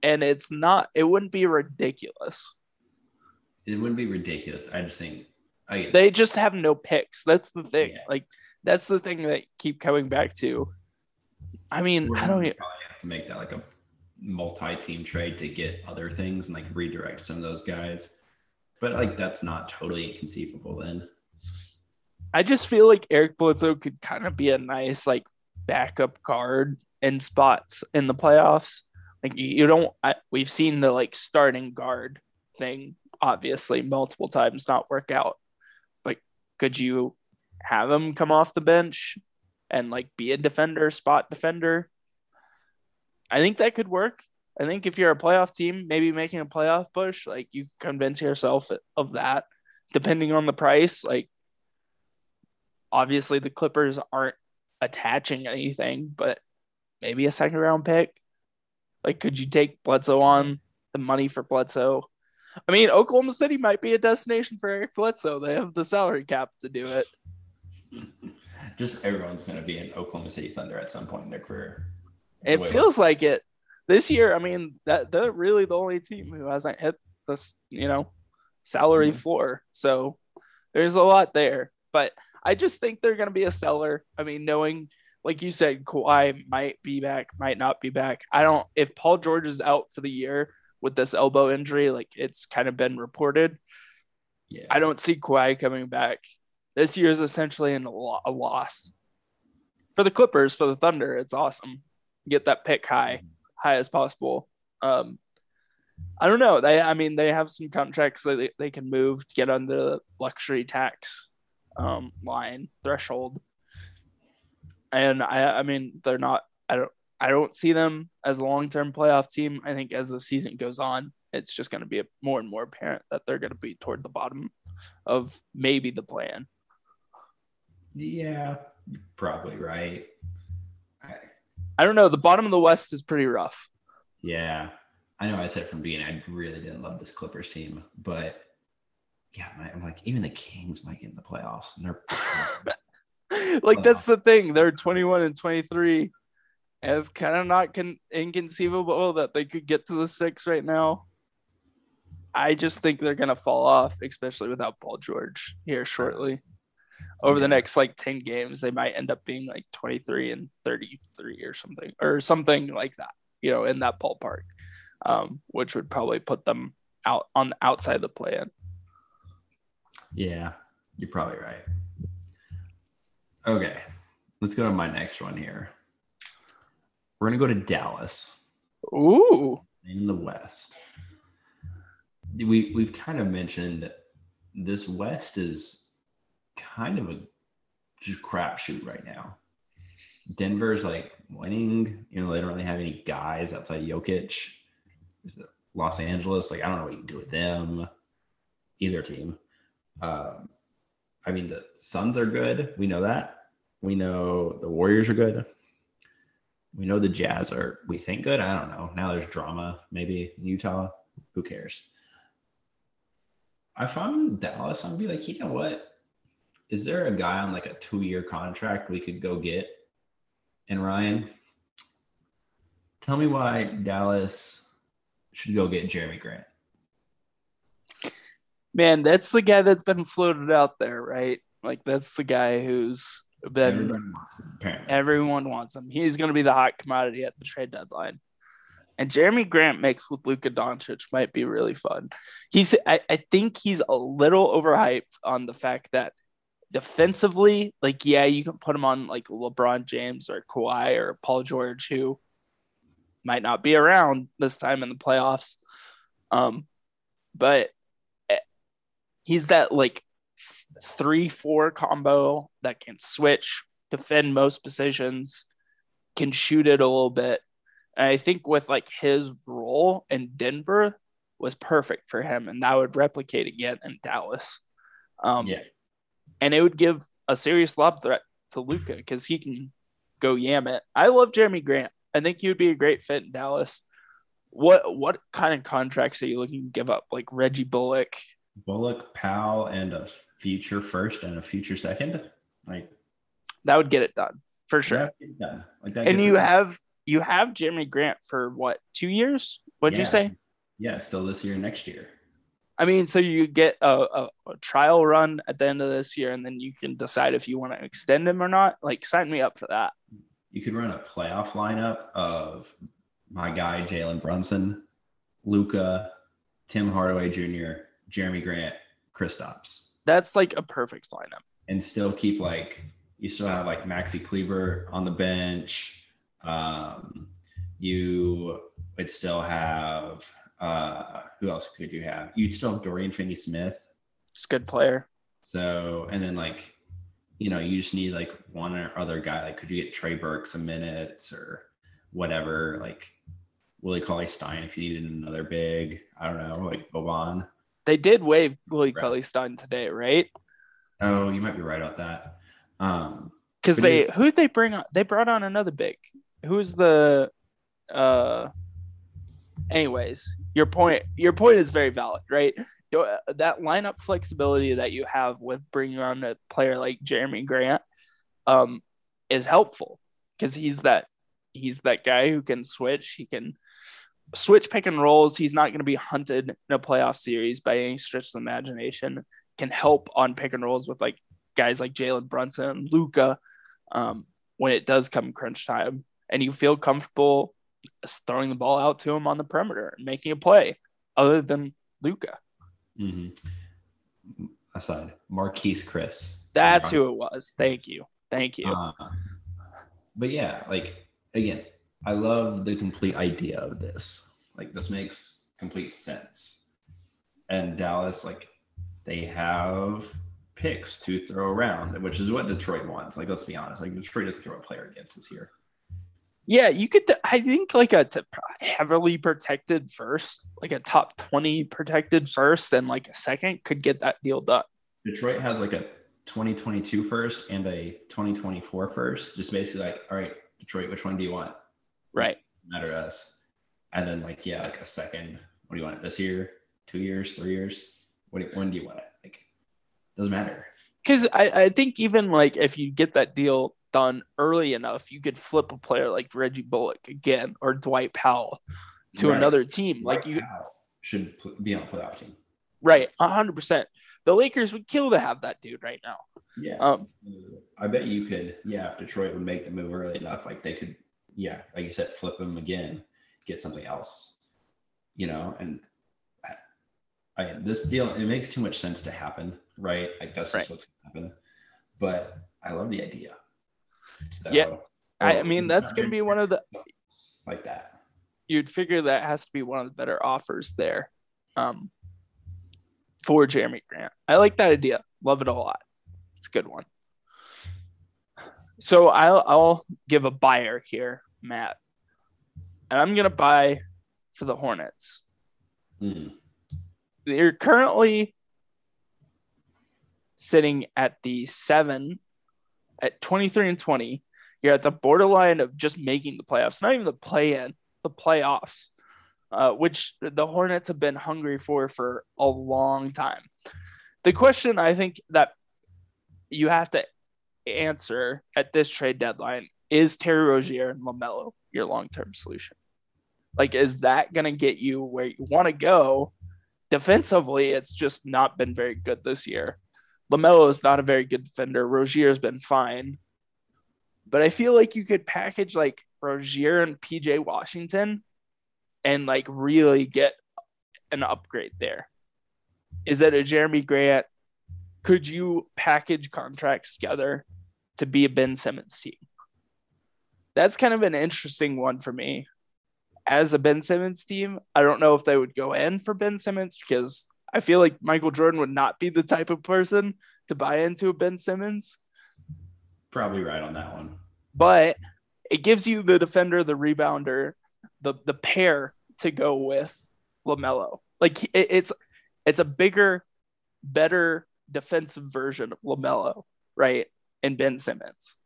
and it's not. It wouldn't be ridiculous. it wouldn't be ridiculous. I just think I They just have no picks. That's the thing. Yeah. Like, that's the thing that I keep coming back to. I mean, we're I don't. e- probably have to make that like a multi-team trade to get other things and like redirect some of those guys. But like that's not totally inconceivable then. I just feel like Eric Bledsoe could kind of be a nice like backup guard in spots in the playoffs. Like you, don't. I, we've seen the like starting guard thing obviously multiple times not work out. But could you have him come off the bench and like be a defender, spot defender? I think that could work. I think if you're a playoff team, maybe making a playoff push, like you convince yourself of that, depending on the price. Like obviously the Clippers aren't attaching anything, but maybe a second round pick. Like, could you take Bledsoe on the money for Bledsoe? I mean, Oklahoma City might be a destination for Eric Bledsoe. They have the salary cap to do it. just everyone's going to be an Oklahoma City Thunder at some point in their career. It Wait. feels like it this year. I mean, that they're really the only team who hasn't hit this, you know, salary Mhm. floor. So there's a lot there. But I just think they're going to be a seller. I mean, knowing, like you said, Kawhi might be back, might not be back. I don't. If Paul George is out for the year with this elbow injury, like it's kind of been reported, Yeah. I don't see Kawhi coming back. This year is essentially an, a loss for the Clippers. For the Thunder, it's awesome. Get that pick high, high as possible. Um, I don't know. They, I mean, they have some contracts that they, they can move to get under the luxury tax um, line threshold, and I, I mean, they're not. I don't. I don't see them as a long-term playoff team. I think as the season goes on, it's just going to be more and more apparent that they're going to be toward the bottom of maybe the plan. Yeah, probably right. I, I don't know. The bottom of the West is pretty rough. yeah, I know I said from beginning I really didn't love this Clippers team, but yeah, I'm like even the Kings might get in the playoffs, and they're like that's the thing. They're 21 and 23. And it's kind of not con- inconceivable that they could get to the six right now. I just think they're gonna fall off, especially without Paul George here shortly. Over the next like 10 games, they might end up being like 23 and 33 or something, or something like that, you know, in that ballpark. Um, which would probably put them out on the outside the plan. yeah, you're probably right. Okay, let's go to my next one here. We're gonna go to Dallas. Ooh. in the West. We we've kind of mentioned this West is kind of a just crapshoot right now. Denver's like winning, you know, they don't really have any guys outside Jokic. Los Angeles, like I don't know what you can do with them. Either team. Um, I mean, the Suns are good. We know that. We know the Warriors are good. We know the Jazz are, we think good. I don't know. Now there's drama, maybe in Utah. Who cares? If I'm Dallas, I'm be like, you know what? Is there a guy on like a two year contract we could go get? And Ryan, tell me why Dallas should go get Jerami Grant. Man, that's the guy that's been floated out there, right? Like that's the guy who's been Everybody wants him, apparently. everyone wants him. He's going to be the hot commodity at the trade deadline. And Jerami Grant mixed with Luka Doncic might be really fun. He's I, I think he's a little overhyped on the fact that defensively, like yeah, you can put him on like LeBron James or Kawhi or Paul George, who might not be around this time in the playoffs. Um, but he's that like three four combo that can switch, defend most positions, can shoot it a little bit. And I think with like his role in Denver was perfect for him, and that would replicate again in Dallas. Um, Yeah. and it would give a serious lob threat to Luka because he can go yam it. I love Jerami Grant. I think he would be a great fit in Dallas. What what kind of contracts are you looking to give up? Like Reggie Bullock, Bullock, Powell, and a future first and a future second. Like, that would get it done for sure. yeah, done. Like that and you it done. have you have Jerami Grant for what two years? What'd you say? Yeah, still this year, next year. I mean, so you get a, a, a trial run at the end of this year, and then you can decide if you want to extend him or not. Like, sign me up for that. You could run a playoff lineup of my guy Jalen Brunson, Luka, Tim Hardaway Jr., Jerami Grant, Kristaps, That's like a perfect lineup. and still keep like you still have like Maxi Kleber on the bench. Um, you would still have uh, who else could you have? You'd still have Dorian Finney-Smith. It's a good player. So, and then like, you know, you just need like one or other guy. Like, could you get Trey Burke some minutes or whatever? Like, Willie Cauley Stein if you needed another big. I don't know, like Boban. They did waive Willie Right. Cauley Stein today, right? Oh, you might be right about that. Um, Because they you- who'd they bring on? They brought on another big. Who's the? uh Anyways, your point your point is very valid, right? That lineup flexibility that you have with bringing on a player like Jerami Grant, um, is helpful because he's that he's that guy who can switch. He can switch pick and rolls. He's not going to be hunted in a playoff series by any stretch of the imagination. Can help on pick and rolls with like guys like Jalen Brunson, Luka, um, when it does come crunch time, and you feel comfortable throwing the ball out to him on the perimeter and making a play, other than Luka. Mm-hmm. Aside, Marquese Chriss. That's who it was. Thank you. Thank you. Uh, but yeah, like again, I love the complete idea of this. Like this makes complete sense. And Dallas, like, they have picks to throw around, which is what Detroit wants. Like, let's be honest. Like Detroit doesn't throw a player against this year. Yeah, you could. I think like a t- heavily protected first, like a top twenty protected first, and like a second could get that deal done. Detroit has like a 2022 first and a 2024 first. Just basically like, all right, Detroit, which one do you want? Right. Matter us. And then like, yeah, like a second. What do you want it this year? Two years? Three years? What? Do, when do you want it? Like, doesn't matter. Because I, I think even like if you get that deal done early enough, you could flip a player like Reggie Bullock again or Dwight Powell to right. another team. Dwight like you Powell should be on a playoff team. Right, hundred percent the Lakers would kill to have that dude right now. Yeah. Um, I bet you could. Yeah, if Detroit would make the move early enough, like they could. Yeah, like you said, flip them again, get something else. You know, and I, I this deal it makes too much sense to happen, right? Like that's right. what's gonna happen. But I love the idea. So, yeah. I, I mean, that's going to be one of the like that. You'd figure that has to be one of the better offers there. Um, for Jerami Grant. I like that idea. Love it a lot. It's a good one. So I'll I'll give a buyer here, Matt, and I'm gonna buy for the Hornets. Mm-hmm. They're currently sitting at the seven at 23 and 20. You're at the borderline of just making the playoffs, not even the play in, the playoffs uh, which the Hornets have been hungry for for a long time. The question I think that you have to answer at this trade deadline is Terry Rozier and LaMelo your long term solution? Like, is that going to get you where you want to go? Defensively, it's just not been very good this year. LaMelo is not a very good defender. Rozier has been fine. But I feel like you could package like Rozier and PJ Washington and like really get an upgrade there? Is that a Jerami Grant? Could you package contracts together to be a Ben Simmons team? That's kind of an interesting one for me. As a Ben Simmons team, I don't know if they would go in for Ben Simmons because I feel like Michael Jordan would not be the type of person to buy into a Ben Simmons. Probably right on that one. But it gives you the defender, the rebounder, the the pair to go with Lamelo. Like it, it's it's a bigger, better defensive version of Lamelo, right? And Ben Simmons.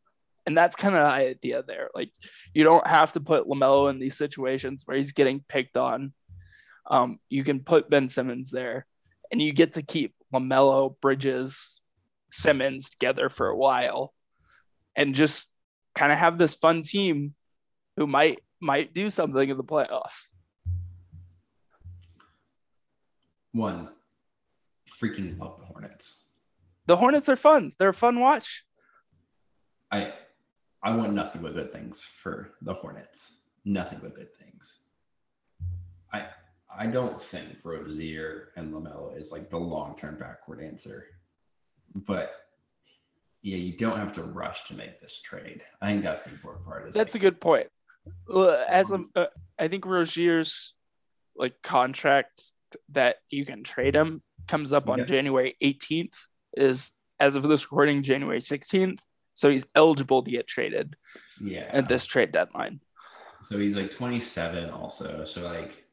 And that's kind of the idea there. Like you don't have to put Lamelo in these situations where he's getting picked on. Um, you can put Ben Simmons there, and you get to keep Lamelo, Bridges, Simmons together for a while, and just kind of have this fun team who might might do something in the playoffs. One, freaking love the Hornets. The Hornets are fun. They're a fun watch. I I want nothing but good things for the Hornets. Nothing but good things. I I don't think Rozier and Lamelo is like the long term backcourt answer, but yeah, you don't have to rush to make this trade. I think that's the important part. That's a good point. As a, uh, I think Rozier's like contract that you can trade him comes up on January 18th. Is as of this recording, January 16th. So he's eligible to get traded. Yeah. At this trade deadline. So he's like 27 also. So like,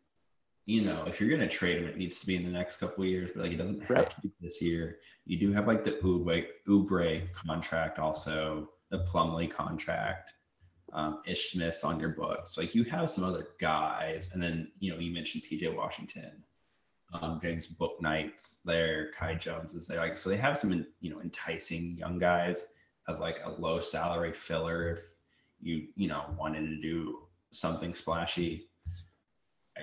you know, if you're gonna trade him, it needs to be in the next couple of years, but like it doesn't have right. to be this year. You do have like the Oubre, Oubre contract also, the Plumlee contract, um, Ish Smith's on your books. Like you have some other guys, and then you know you mentioned PJ Washington um, James Bouknight's there, Kai Jones is there. Like, so they have some, you know, enticing young guys. As like a low salary filler if you you know wanted to do something splashy. I,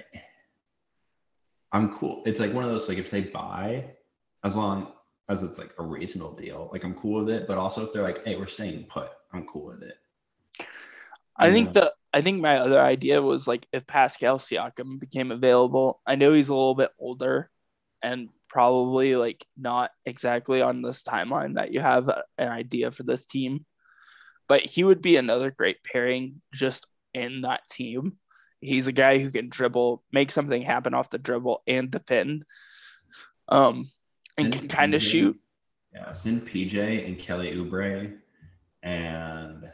I'm cool. It's like one of those like if they buy, as long as it's like a reasonable deal, like I'm cool with it. But also if they're like, hey, we're staying put, I'm cool with it. I think the I think my other idea was like if Pascal Siakam became available. I know he's a little bit older and probably like not exactly on this timeline that you have an idea for this team, but he would be another great pairing just in that team. He's a guy who can dribble, make something happen off the dribble, and defend. Um, and can kind of shoot. Yeah, send PJ and Kelly Oubre and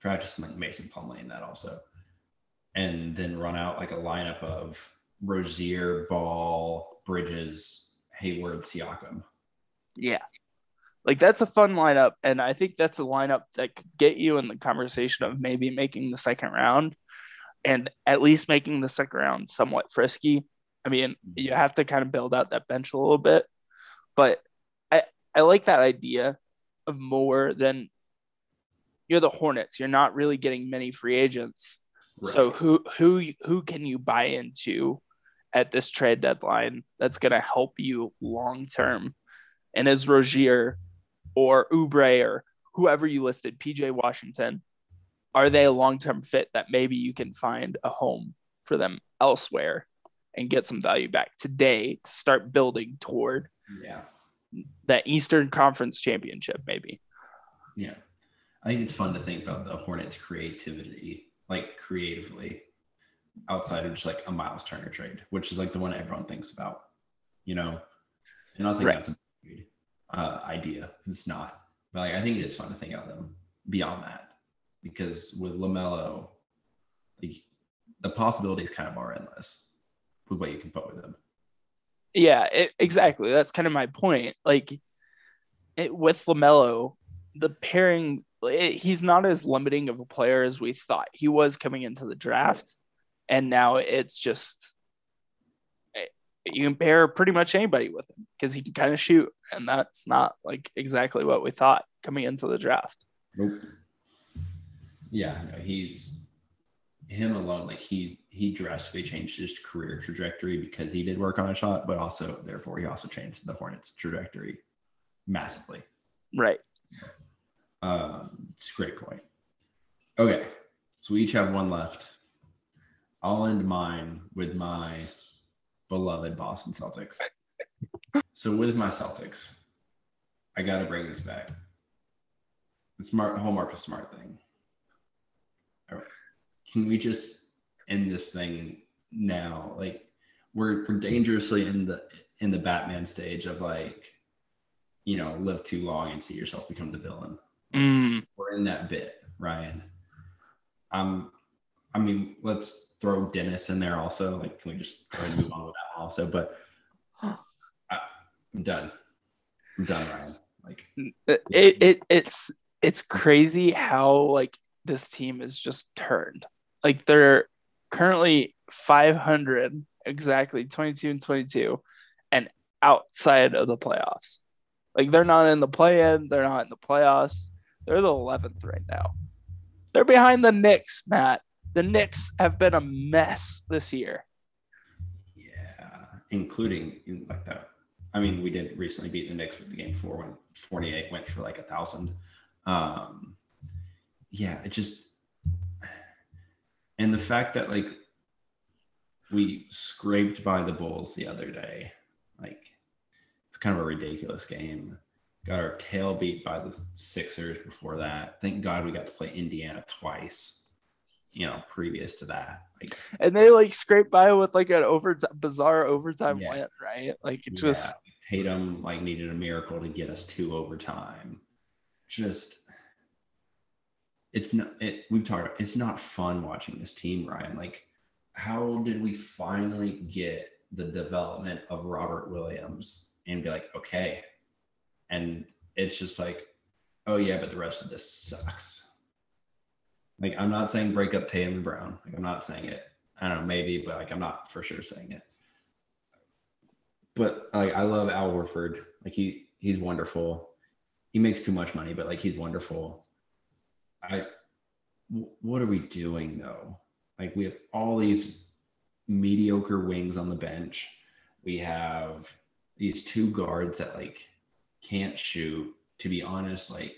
practice like Mason Plumlee in that also. And then run out like a lineup of Rozier, Ball, Bridges, Hayward, Siakam. Yeah. Like that's a fun lineup. And I think that's a lineup that could get you in the conversation of maybe making the second round and at least making the second round somewhat frisky. I mean, you mm-hmm. have to kind of build out that bench a little bit, but I I like that idea of more than you're the Hornets. You're not really getting many free agents. Right. So who who who can you buy into at this trade deadline that's going to help you long term? And is Rozier or Oubre or whoever you listed, PJ Washington, are they a long term fit that maybe you can find a home for them elsewhere and get some value back today to start building toward yeah that Eastern Conference championship, maybe. Yeah. I think it's fun to think about the Hornets' creativity, like creatively, outside of just like a Myles Turner trade, which is like the one everyone thinks about, you know. And I think right. that's a good uh, idea. It's not, but like I think it is fun to think about them beyond that, because with Lamelo, like the possibilities kind of are endless with what you can put with them. Yeah, it, exactly. That's kind of my point. Like it, with Lamelo, the pairing he's not as limiting of a player as we thought he was coming into the draft. And now it's just you can pair pretty much anybody with him because he can kind of shoot. And that's not like exactly what we thought coming into the draft. Nope. Yeah, no, he's him alone, like he he drastically changed his career trajectory because he did work on a shot, but also therefore he also changed the Hornets trajectory massively. Right. Um, it's a great point. Okay, so we each have one left. I'll end mine with my beloved Boston Celtics. So with my Celtics, I got to bring this back. The smart whole Marcus Smart thing. All right, can we just end this thing now? Like we're we're dangerously in the in the Batman stage of like, you know, live too long and see yourself become the villain. Mm. We're in that bit, Ryan. Um, I mean, let's throw Dennis in there also. Like, can we just go and move on with that also? But I, am done. I'm done, Ryan. Like, it, it it's it's crazy how like this team is just turned. Like they're currently 500 exactly 22 and 22 and outside of the playoffs. Like they're not in the play in, they're not in the playoffs. They're the 11th right now. They're behind the Knicks, Matt. The Knicks have been a mess this year. Yeah, including in like that. I mean, we did recently beat the Knicks with the game four when 48 went for like a thousand. Um, yeah, it just and the fact that like we scraped by the Bulls the other day, like it's kind of a ridiculous game got our tail beat by the Sixers before that. Thank God we got to play Indiana twice, you know, previous to that. Like, and they like scraped by with like an over bizarre overtime yeah. win, right? Like it just yeah. Tatum like needed a miracle to get us to overtime. Just it's not it we've talked it's not fun watching this team, Ryan. Like, how did we finally get the development of Robert Williams and be like, okay, and it's just like, oh yeah, but the rest of this sucks. Like I'm not saying break up Tatum and Brown. Like I'm not saying it. I don't know, maybe, but like I'm not for sure saying it. But like I love Al Horford. Like he he's wonderful. he makes too much money, but like he's wonderful. I what are we doing though? Like we have all these mediocre wings on the bench. We have these two guards that like can't shoot. To be honest, like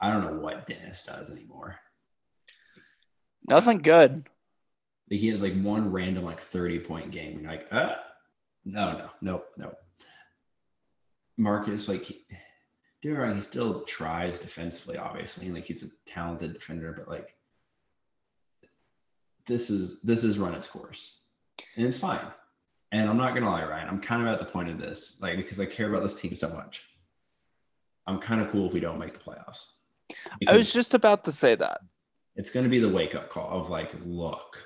I don't know what Dennis does anymore. Nothing good. Like, he has like one random like 30 point game. And like, uh no, no, no, no. Marcus, like Duran, he still tries defensively, obviously. Like he's a talented defender, but like this is this is run its course. And it's fine. And I'm not gonna lie, Ryan, I'm kind of at the point of this, like because I care about this team so much. I'm kind of cool if we don't make the playoffs. I was just about to say that. It's gonna be the wake up call of like, look,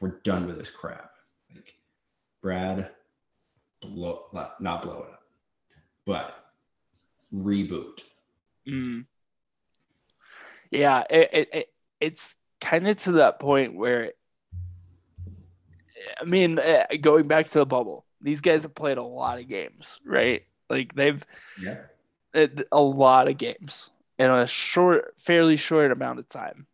we're done with this crap. Like Brad, blow, not blow it up, but reboot. Mm. Yeah, it, it, it it's kind of to that point where, I mean, eh, going back to the bubble, these guys have played a lot of games, right? Like they've yeah a lot of games in a short, fairly short amount of time.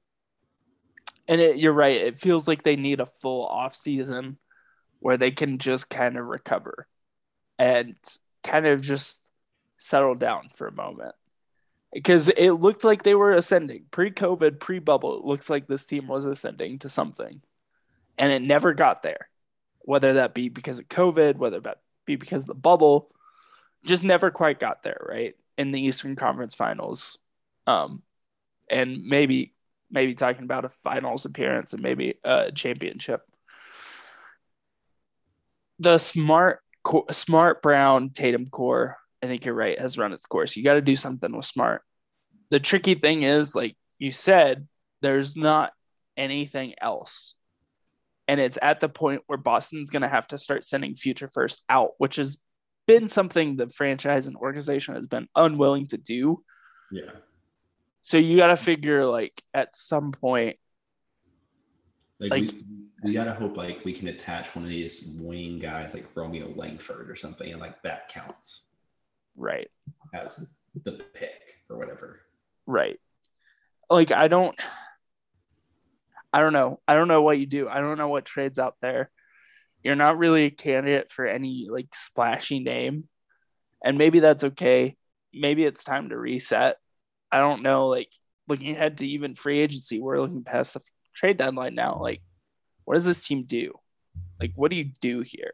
And it, you're right. It feels like they need a full off season where they can just kind of recover and kind of just settle down for a moment because it looked like they were ascending pre-COVID, pre-bubble. It looks like this team was ascending to something, and it never got there. Whether that be because of COVID, whether that be because of the bubble, just never quite got there. Right in the Eastern Conference Finals, um, and maybe maybe talking about a finals appearance and maybe a championship. The smart smart Brown Tatum core I think you're right, has run its course. You got to do something with smart. The tricky thing is, like you said, there's not anything else. And it's at the point where Boston's going to have to start sending future first out, which has been something the franchise and organization has been unwilling to do. Yeah. So you got to figure, like, at some point, like, like we, we got to hope, like, we can attach one of these wing guys like Romeo Langford or something, and like that counts. Right. As the pick or whatever. Right. Like I don't I don't know. I don't know what you do. I don't know what trades out there. You're not really a candidate for any like splashy name. And maybe that's okay. Maybe it's time to reset. I don't know. Like looking ahead to even free agency, we're looking past the trade deadline now. Like, what does this team do? Like, what do you do here?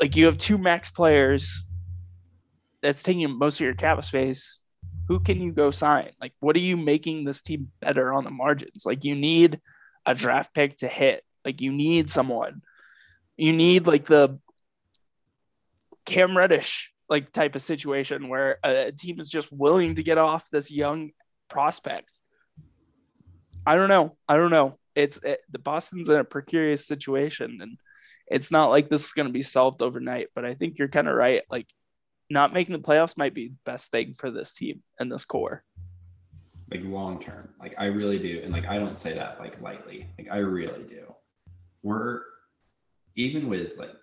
Like, you have two max players that's taking most of your cap space, who can you go sign? Like, what are you making this team better on the margins? Like, you need a draft pick to hit. Like, you need someone. You need like the Cam Reddish like type of situation where a team is just willing to get off this young prospect. I don't know. I don't know. It's it, the Boston's in a precarious situation, and it's not like this is going to be solved overnight. But I think you're kind of right. Like not making the playoffs might be the best thing for this team and this core. Like long term. Like I really do. And like I don't say that like lightly. Like I really do. We're even with like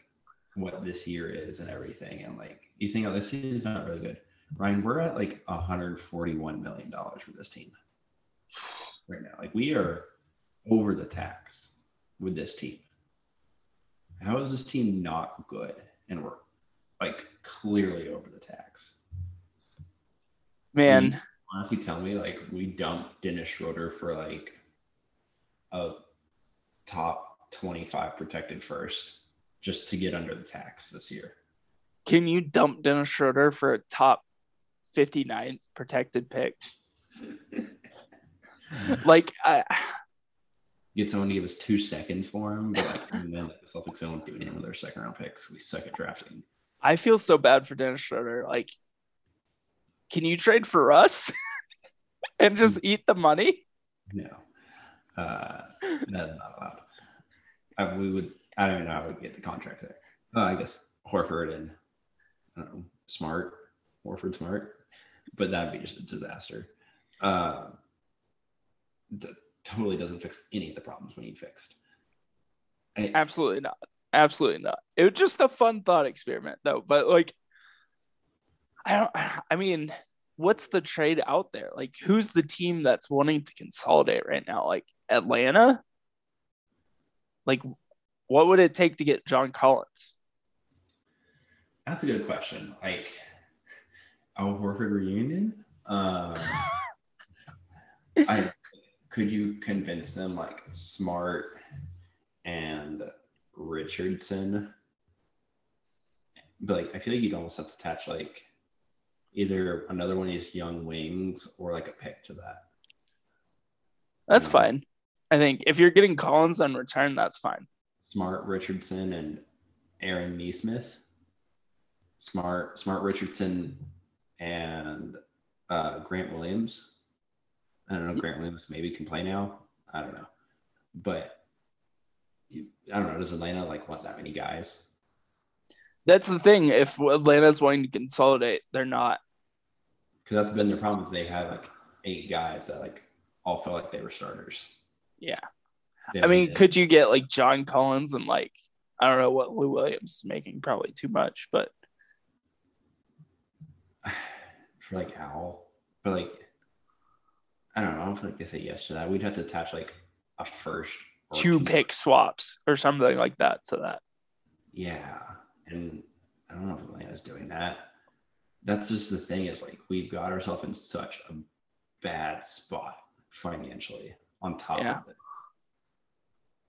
what this year is and everything, and like you think, oh, this team is not really good. Ryan, we're at like 141 million dollars for this team right now. Like we are over the tax with this team. How is this team not good? And we're like clearly over the tax. Man, honestly, tell me like we dumped Dennis Schroeder for like a top twenty-five protected first just to get under the tax this year. Can you dump Dennis Schroeder for a top 59 protected pick? like, I get someone to give us two seconds for him, but like, and then the Celtics don't do anything with their second round picks. We suck at drafting. I feel so bad for Dennis Schroeder. Like, can you trade for us and just eat the money? No, uh, that's not allowed. I, we would. I don't even know how we get the contract there. Uh, I guess Horford and I don't know, Smart, Horford Smart, but that'd be just a disaster. Uh, totally doesn't fix any of the problems we need fixed. I, Absolutely not. Absolutely not. It was just a fun thought experiment, though. But like, I don't. I mean, what's the trade out there? Like, who's the team that's wanting to consolidate right now? Like Atlanta. Like, what would it take to get John Collins? That's a good question. Like, a Horford reunion. Um, I could you convince them like Smart and Richardson? But like, I feel like you'd almost have to attach like either another one of these young wings or like a pick to that. That's fine. I think if you're getting Collins on return, that's fine. Smart Richardson and Aaron Nesmith. Smart Smart Richardson and uh, Grant Williams. I don't know. Grant Williams maybe can play now. I don't know, but I don't know. Does Atlanta like want that many guys? That's the thing. If Atlanta's wanting to consolidate, they're not. Because that's been their problem. Is they had like eight guys that like all felt like they were starters. Yeah. I mean, could you get like John Collins and like I don't know what Lou Williams is making, probably too much, but for like Owl, but like I don't know. I don't feel like they say yes to that. We'd have to attach like a first two pick swaps or something like that to that. Yeah, and I don't know if Atlanta's doing that. That's just the thing is like we've got ourselves in such a bad spot financially on top yeah. of it.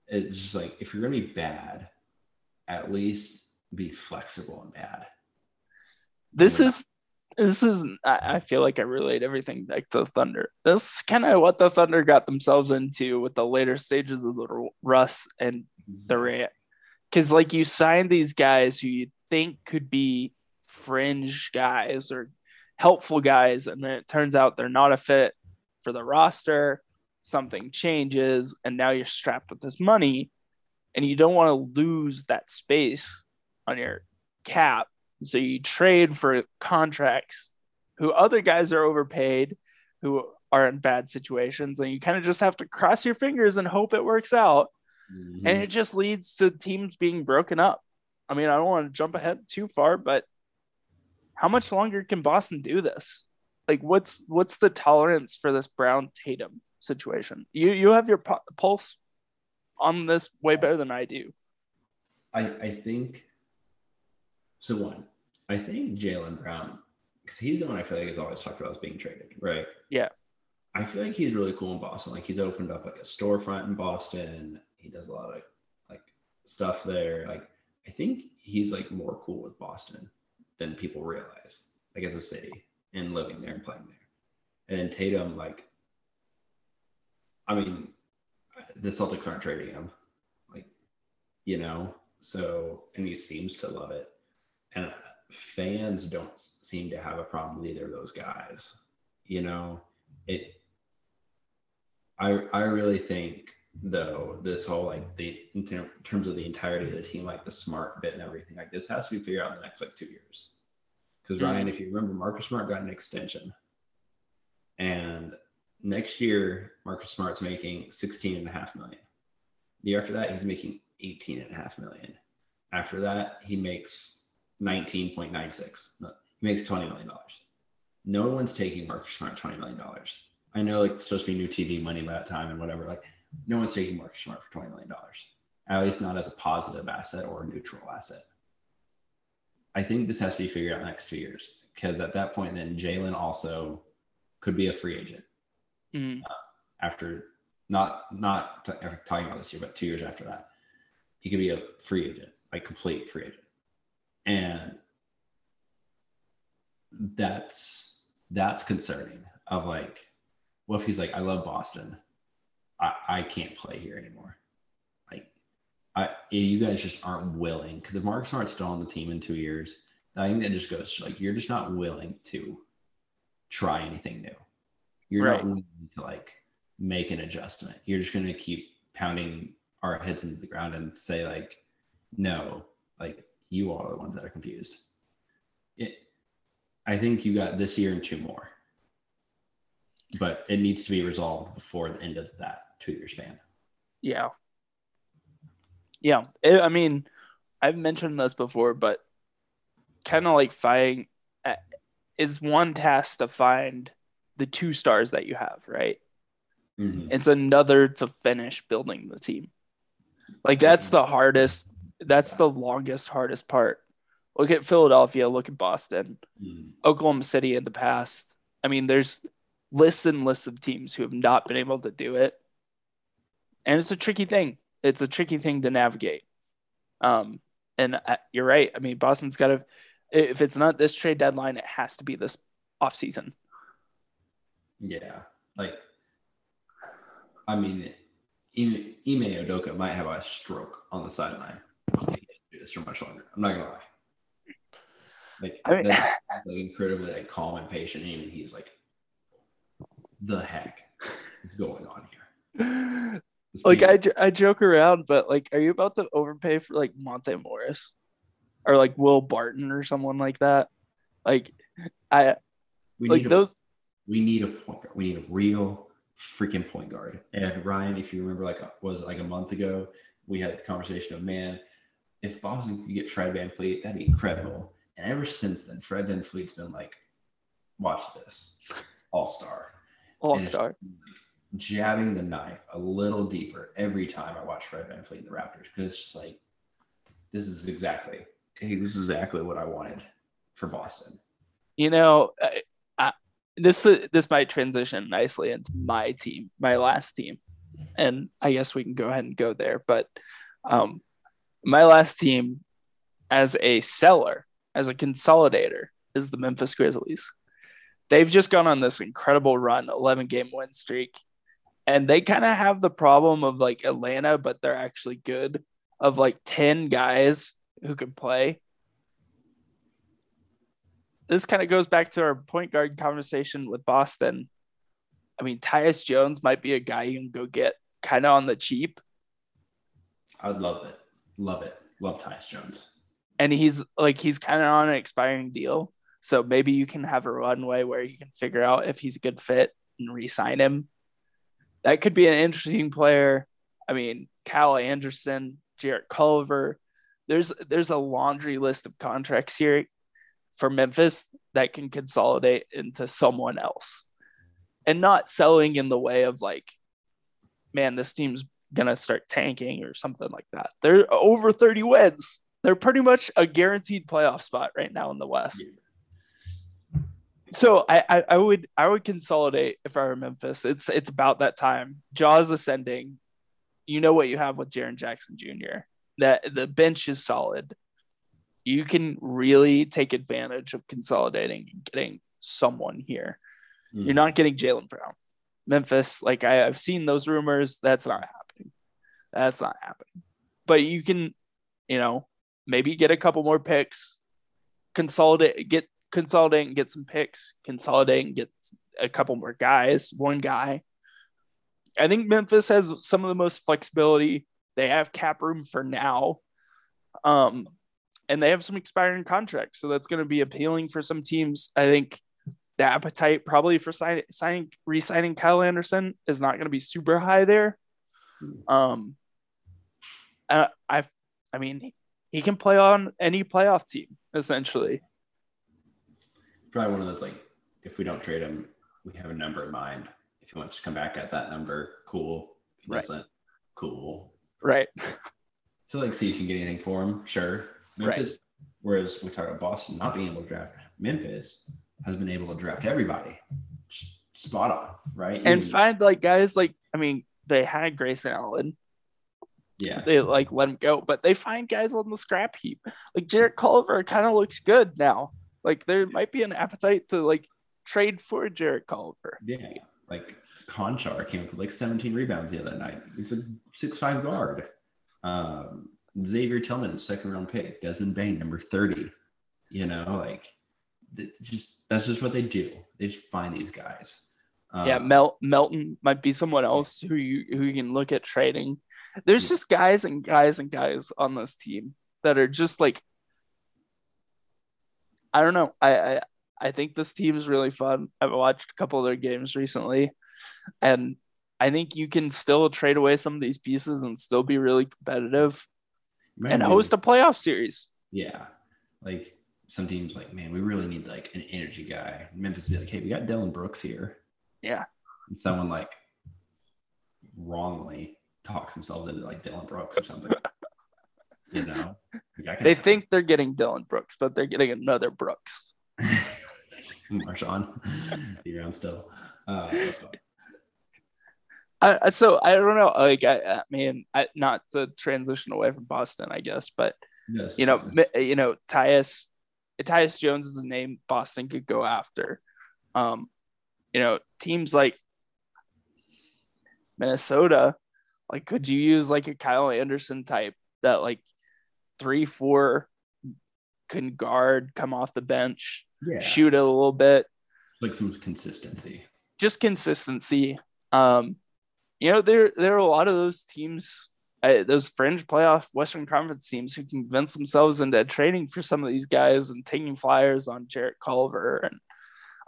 It's just like if you're gonna be bad, at least be flexible and bad. This is this is I feel like I relate everything back to Thunder. This is kind of what the Thunder got themselves into with the later stages of the Russ and the Durant. Because like you signed these guys who you think could be fringe guys or helpful guys, and then it turns out they're not a fit for the roster. Something changes, and now you're strapped with this money, and you don't want to lose that space on your cap so you trade for contracts who other guys are overpaid, who are in bad situations, and you kind of just have to cross your fingers and hope it works out. Mm-hmm. And it just leads to teams being broken up. I mean, I don't want to jump ahead too far, but how much longer can Boston do this? Like, what's what's the tolerance for this Brown Tatum situation? You you have your pulse on this way better than I do. I I think so one, I think Jaylen Brown, because he's the one I feel like is always talked about as being traded, right? Yeah. I feel like he's really cool in Boston. Like he's opened up like a storefront in Boston. He does a lot of like stuff there. Like I think he's like more cool with Boston than people realize, like as a city and living there and playing there. And then Tatum, like, I mean, the Celtics aren't trading him, like, you know. So, and he seems to love it and fans don't seem to have a problem with either of those guys. You know, it. I I really think though this whole like the in terms of the entirety of the team, like the smart bit and everything, like this has to be figured out in the next like two years. Because mm-hmm. Ryan, if you remember, Marcus Smart got an extension, and next year Marcus Smart's making 16 and a half million. The year after that, he's making 18 and a half million. After that, he makes 19.96. He makes $20 million. No one's taking Marcus Smart $20 million. I know like supposed to be new TV money by that time and whatever. Like no one's taking Marcus Smart for $20 million. At least not as a positive asset or a neutral asset. I think this has to be figured out next two years because at that point, then Jaylen also could be a free agent mm. after not not talking about this year, but two years after that, he could be a free agent, like complete free agent. And that's that's concerning of like what if he's like i love boston. I, I can't play here anymore. Like i you guys just aren't willing because if mark smart's still on the team in two years i think that just goes like you're just not willing to try anything new you're right. not willing to like make an adjustment you're just going to keep pounding our heads into the ground and say like no like you all are the ones that are confused. It, I think you got this year and two more, but it needs to be resolved before the end of that two year span. Yeah. Yeah. It, I mean, I've mentioned this before, but kind of like fighting. Uh, it's one task to find the two stars that you have, right? Mhm. It's another to finish building the team. Like that's the hardest, that's the longest, hardest part. Look at Philadelphia, look at Boston, Mhm. Oklahoma City in the past. I mean, there's lists and lists of teams who have not been able to do it. And it's a tricky thing. It's a tricky thing to navigate. Um, and I, you're right. I mean, Boston's got to, if it's not this trade deadline, it has to be this offseason. Yeah, like I mean, Ime Ime Udoka might have a stroke on the sideline. Do this for much longer. I'm not gonna lie. Like, I mean- that- that's like incredibly like calm and patient. And even he's like, the heck is going on here? This like team- I, j- I joke around, but like, are you about to overpay for like Monte Morris or like Will Barton or someone like that? Like, I we like those. We need a point guard. We need a real freaking point guard. And Ryan, if you remember, like was like a month ago, we had the conversation of man, if Boston could get Fred VanVleet, that'd be incredible. And ever since then, Fred VanVleet's been like, watch this, all star. All star. jabbing the knife a little deeper every time I watch Fred VanVleet and the Raptors because it's just like this is exactly hey, this is exactly what I wanted for Boston. You know, this this might transition nicely into my team, my last team, and I guess we can go ahead and go there. But um, my last team, as a seller, as a consolidator, is the Memphis Grizzlies. They've just gone on this incredible run, 11 game win streak, and they kind of have the problem of like Atlanta, but they're actually good. Of like 10 guys who can play, this kind of goes back to our point guard conversation with Boston. I mean, Tyus Jones might be a guy you can go get kind of on the cheap. I would love it. Love it. Love Tyus Jones. And he's like, he's kind of on an expiring deal. So maybe you can have a runway where you can figure out if he's a good fit and re sign him. That could be an interesting player. I mean, Kyle Anderson, Jarrett Culver. There's there's a laundry list of contracts here for Memphis that can consolidate into someone else and not selling in the way of like, man, this team's gonna start tanking or something like that. They're over 30 wins. They're pretty much a guaranteed playoff spot right now in the West. So I, I, I would I would consolidate if I were Memphis. It's it's about that time. Ja's ascending. You know what you have with Jaren Jackson Jr. That the bench is solid you can really take advantage of consolidating and getting someone here. Mm. You're not getting Jaylen Brown. Memphis, like I, I've seen those rumors. That's not happening. That's not happening. But you can, you know, maybe get a couple more picks, consolidate, get consolidate and get some picks, consolidate and get a couple more guys, one guy. I think Memphis has some of the most flexibility. They have cap room for now. Um, and they have some expiring contracts. So that's going to be appealing for some teams. I think the appetite probably for signing, signing re-signing Kyle Anderson is not going to be super high there. Um, I, I've, I mean, he can play on any playoff team essentially. Probably one of those like if we don't trade him, we have a number in mind. If he wants to come back at that number, cool. If he Right. doesn't, cool. Right. So like see if you can get anything for him, sure. Right. Memphis, whereas we talk about Boston not being able to draft, Memphis has been able to draft everybody. Spot on, right? And find like guys like, I mean, they had Grayson Allen. yeah, They like let him go, but they find guys on the scrap heap. Like Jarrett Culver kind of looks good now. Like there might be an appetite to like trade for Jarrett Culver. yeah. Like Konchar came up with like 17 rebounds the other night. It's a six five guard. Um, Xavier Tillman, second round pick. Desmond Bane, number 30. You know, like th- just that's just what they do. They just find these guys. Um, yeah, Mel- Melton might be someone else who you who you can look at trading. There's Yeah. just guys and guys and guys on this team that are just like I don't know. I I, I think this team is really fun. I've watched a couple of their games recently, and I think you can still trade away some of these pieces and still be really competitive man, and host a playoff series. Yeah. Like some teams like, man, we really need like an energy guy. Memphis be like, hey, we got Dillon Brooks here. Yeah. And someone like wrongly talks themselves into like Dillon Brooks or something. you know, like, they think they're getting Dillon Brooks, but they're getting another Brooks. MarShon, be around still. Uh, I, so I don't know. Like I, I mean, I, not the transition away from Boston, I guess, but yes, you know, you know, Tyus, Tyus Jones is a name Boston could go after. Um, you know, teams like Minnesota, like, could you use like a Kyle Anderson type that like three, four can guard, come off the bench, yeah. shoot it a little bit, like some consistency, just consistency. Um, you know, there there are a lot of those teams, uh, those fringe playoff Western Conference teams who can convince themselves into trading for some of these guys and taking flyers on Jarrett Culver. And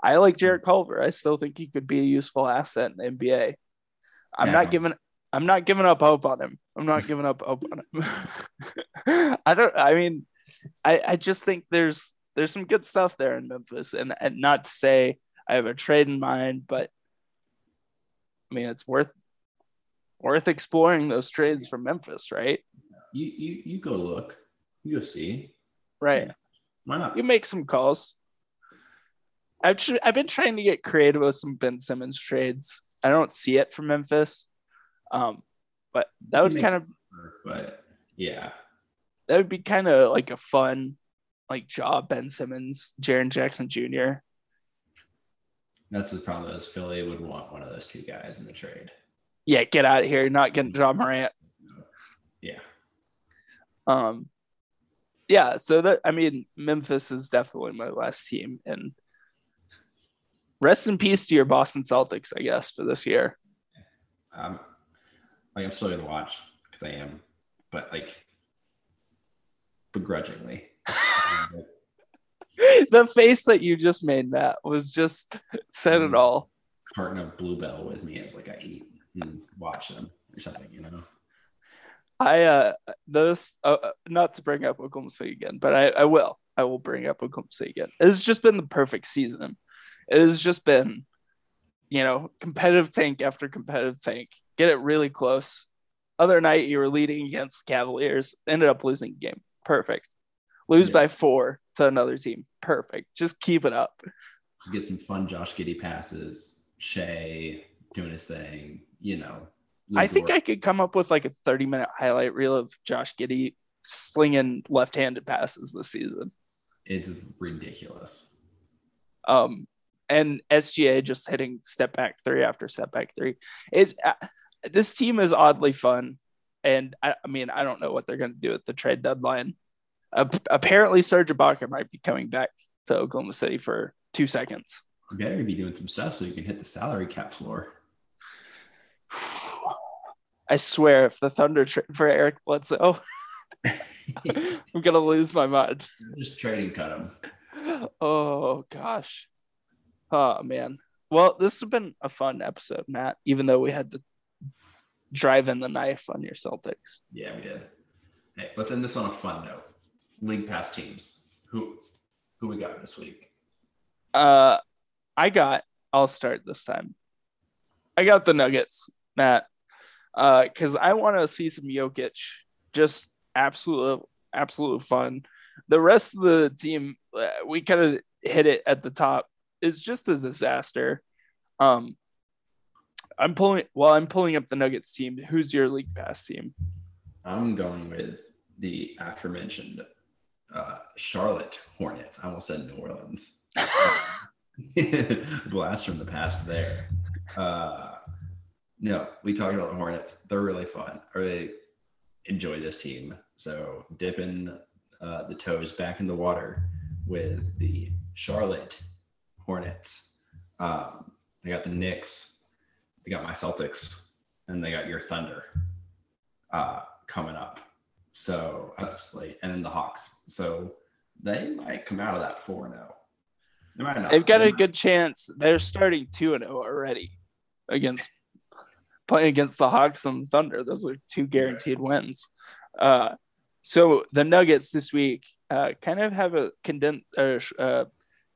I like Jarrett Culver. I still think he could be a useful asset in the NBA. I'm yeah. not giving I'm not giving up hope on him. I'm not giving up hope on him. I don't I mean I, I just think there's there's some good stuff there in Memphis and, and not to say I have a trade in mind, but I mean it's worth worth exploring those trades from Memphis, right? You you you go look, you go see, right? Why not? You make some calls. I've tr- I've been trying to get creative with some Ben Simmons trades. I don't see it from Memphis, um, but that would kind of. But yeah, that would be kind of like a fun, like job Ben Simmons, Jaren Jackson Jr. That's the problem. Is Philly would want one of those two guys in the trade yeah, get out of here. You're not getting Ja Morant. Yeah. Um, yeah. So that I mean, Memphis is definitely my last team, and rest in peace to your Boston Celtics, I guess, for this year. Um, like I'm still gonna watch because I am, but like begrudgingly. the face that you just made, Matt, was just said it mm. all. Carton of Blue Bell with me as like I eat and watch them or something, you know. I uh those uh, not to bring up Oklahoma City again, but I, I will. I will bring up Oklahoma City again. It's just been the perfect season. It has just been, you know, competitive tank after competitive tank. Get it really close. Other night you were leading against Cavaliers, ended up losing the game. Perfect. Lose yeah. by four to another team. Perfect. Just keep it up. Get some fun Josh Giddey passes. Shai doing his thing you know. I think I could come up with like a 30 minute highlight reel of Josh Giddey slinging left handed passes this season. It's ridiculous. Um, and SGA just hitting step back three after step back three. It uh, this team is oddly fun, and I, I mean I don't know what they're going to do at the trade deadline. Uh, apparently, Serge Ibaka might be coming back to Oklahoma City for two seconds. You better be doing some stuff so you can hit the salary cap floor. I swear, if the Thunder trade for Eric Bledsoe, I'm gonna lose my mind. Just trading cut him. Oh gosh. Oh man. Well, this has been a fun episode, Matt. Even though we had to drive in the knife on your Celtics. Yeah, we did. Hey, let's end this on a fun note. League pass teams. Who who we got this week? Uh I got I'll start this time. I got the Nuggets, Matt because uh, I want to see some Jokic. Just absolute, absolute fun. The rest of the team, uh, we kind of hit it at the top. It's just a disaster. Um, I'm pulling. Well, I'm pulling up the Nuggets team. Who's your league pass team? I'm going with the aforementioned uh, Charlotte Hornets. I almost said New Orleans. Blast from the past there. Uh, no, we talked about the Hornets. They're really fun. I really enjoy this team. So dipping uh, the toes back in the water with the Charlotte Hornets. Um, they got the Knicks. They got my Celtics, and they got your Thunder uh, coming up. So that's a slate, and then the Hawks. So they might come out of that four and zero. Oh. They've got a good chance. They're starting two and zero oh already against playing against the Hawks and Thunder. Those are two guaranteed wins. Uh, so the Nuggets this week, uh, kind of have a condensed, uh, sh- uh,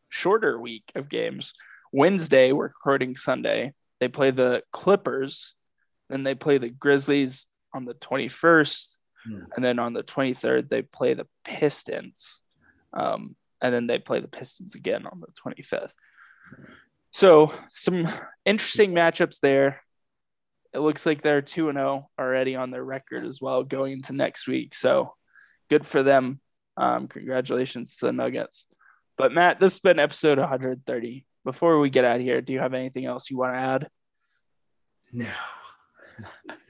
shorter week of games. Wednesday, we're recording Sunday. They play the Clippers, then they play the Grizzlies on the 21st, Hmm. and then on the 23rd they play the Pistons, um, and then they play the Pistons again on the 25th. So some interesting matchups there. It looks like they're two and zero already on their record as well going into next week. So good for them. Um, congratulations to the Nuggets. But Matt, this has been episode 130. Before we get out of here, do you have anything else you want to add? No.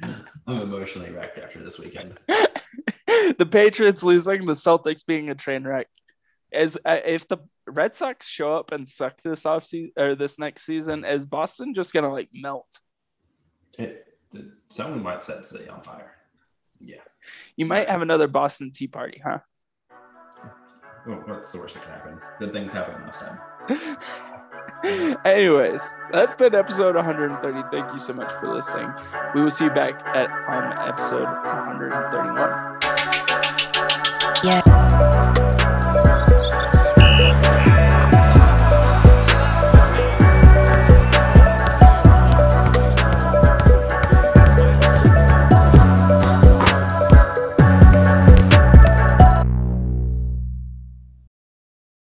I'm emotionally wrecked after this weekend. the Patriots losing, the Celtics being a train wreck. As uh, if the Red Sox show up and suck this off season or this next season, is Boston just gonna like melt? It, the, someone might set the city on fire. Yeah. You might have another Boston Tea Party, huh? Oh, well, what's the worst that can happen? Good things happen last time. Anyways, that's been episode 130. Thank you so much for listening. We will see you back at on episode 131. Yeah.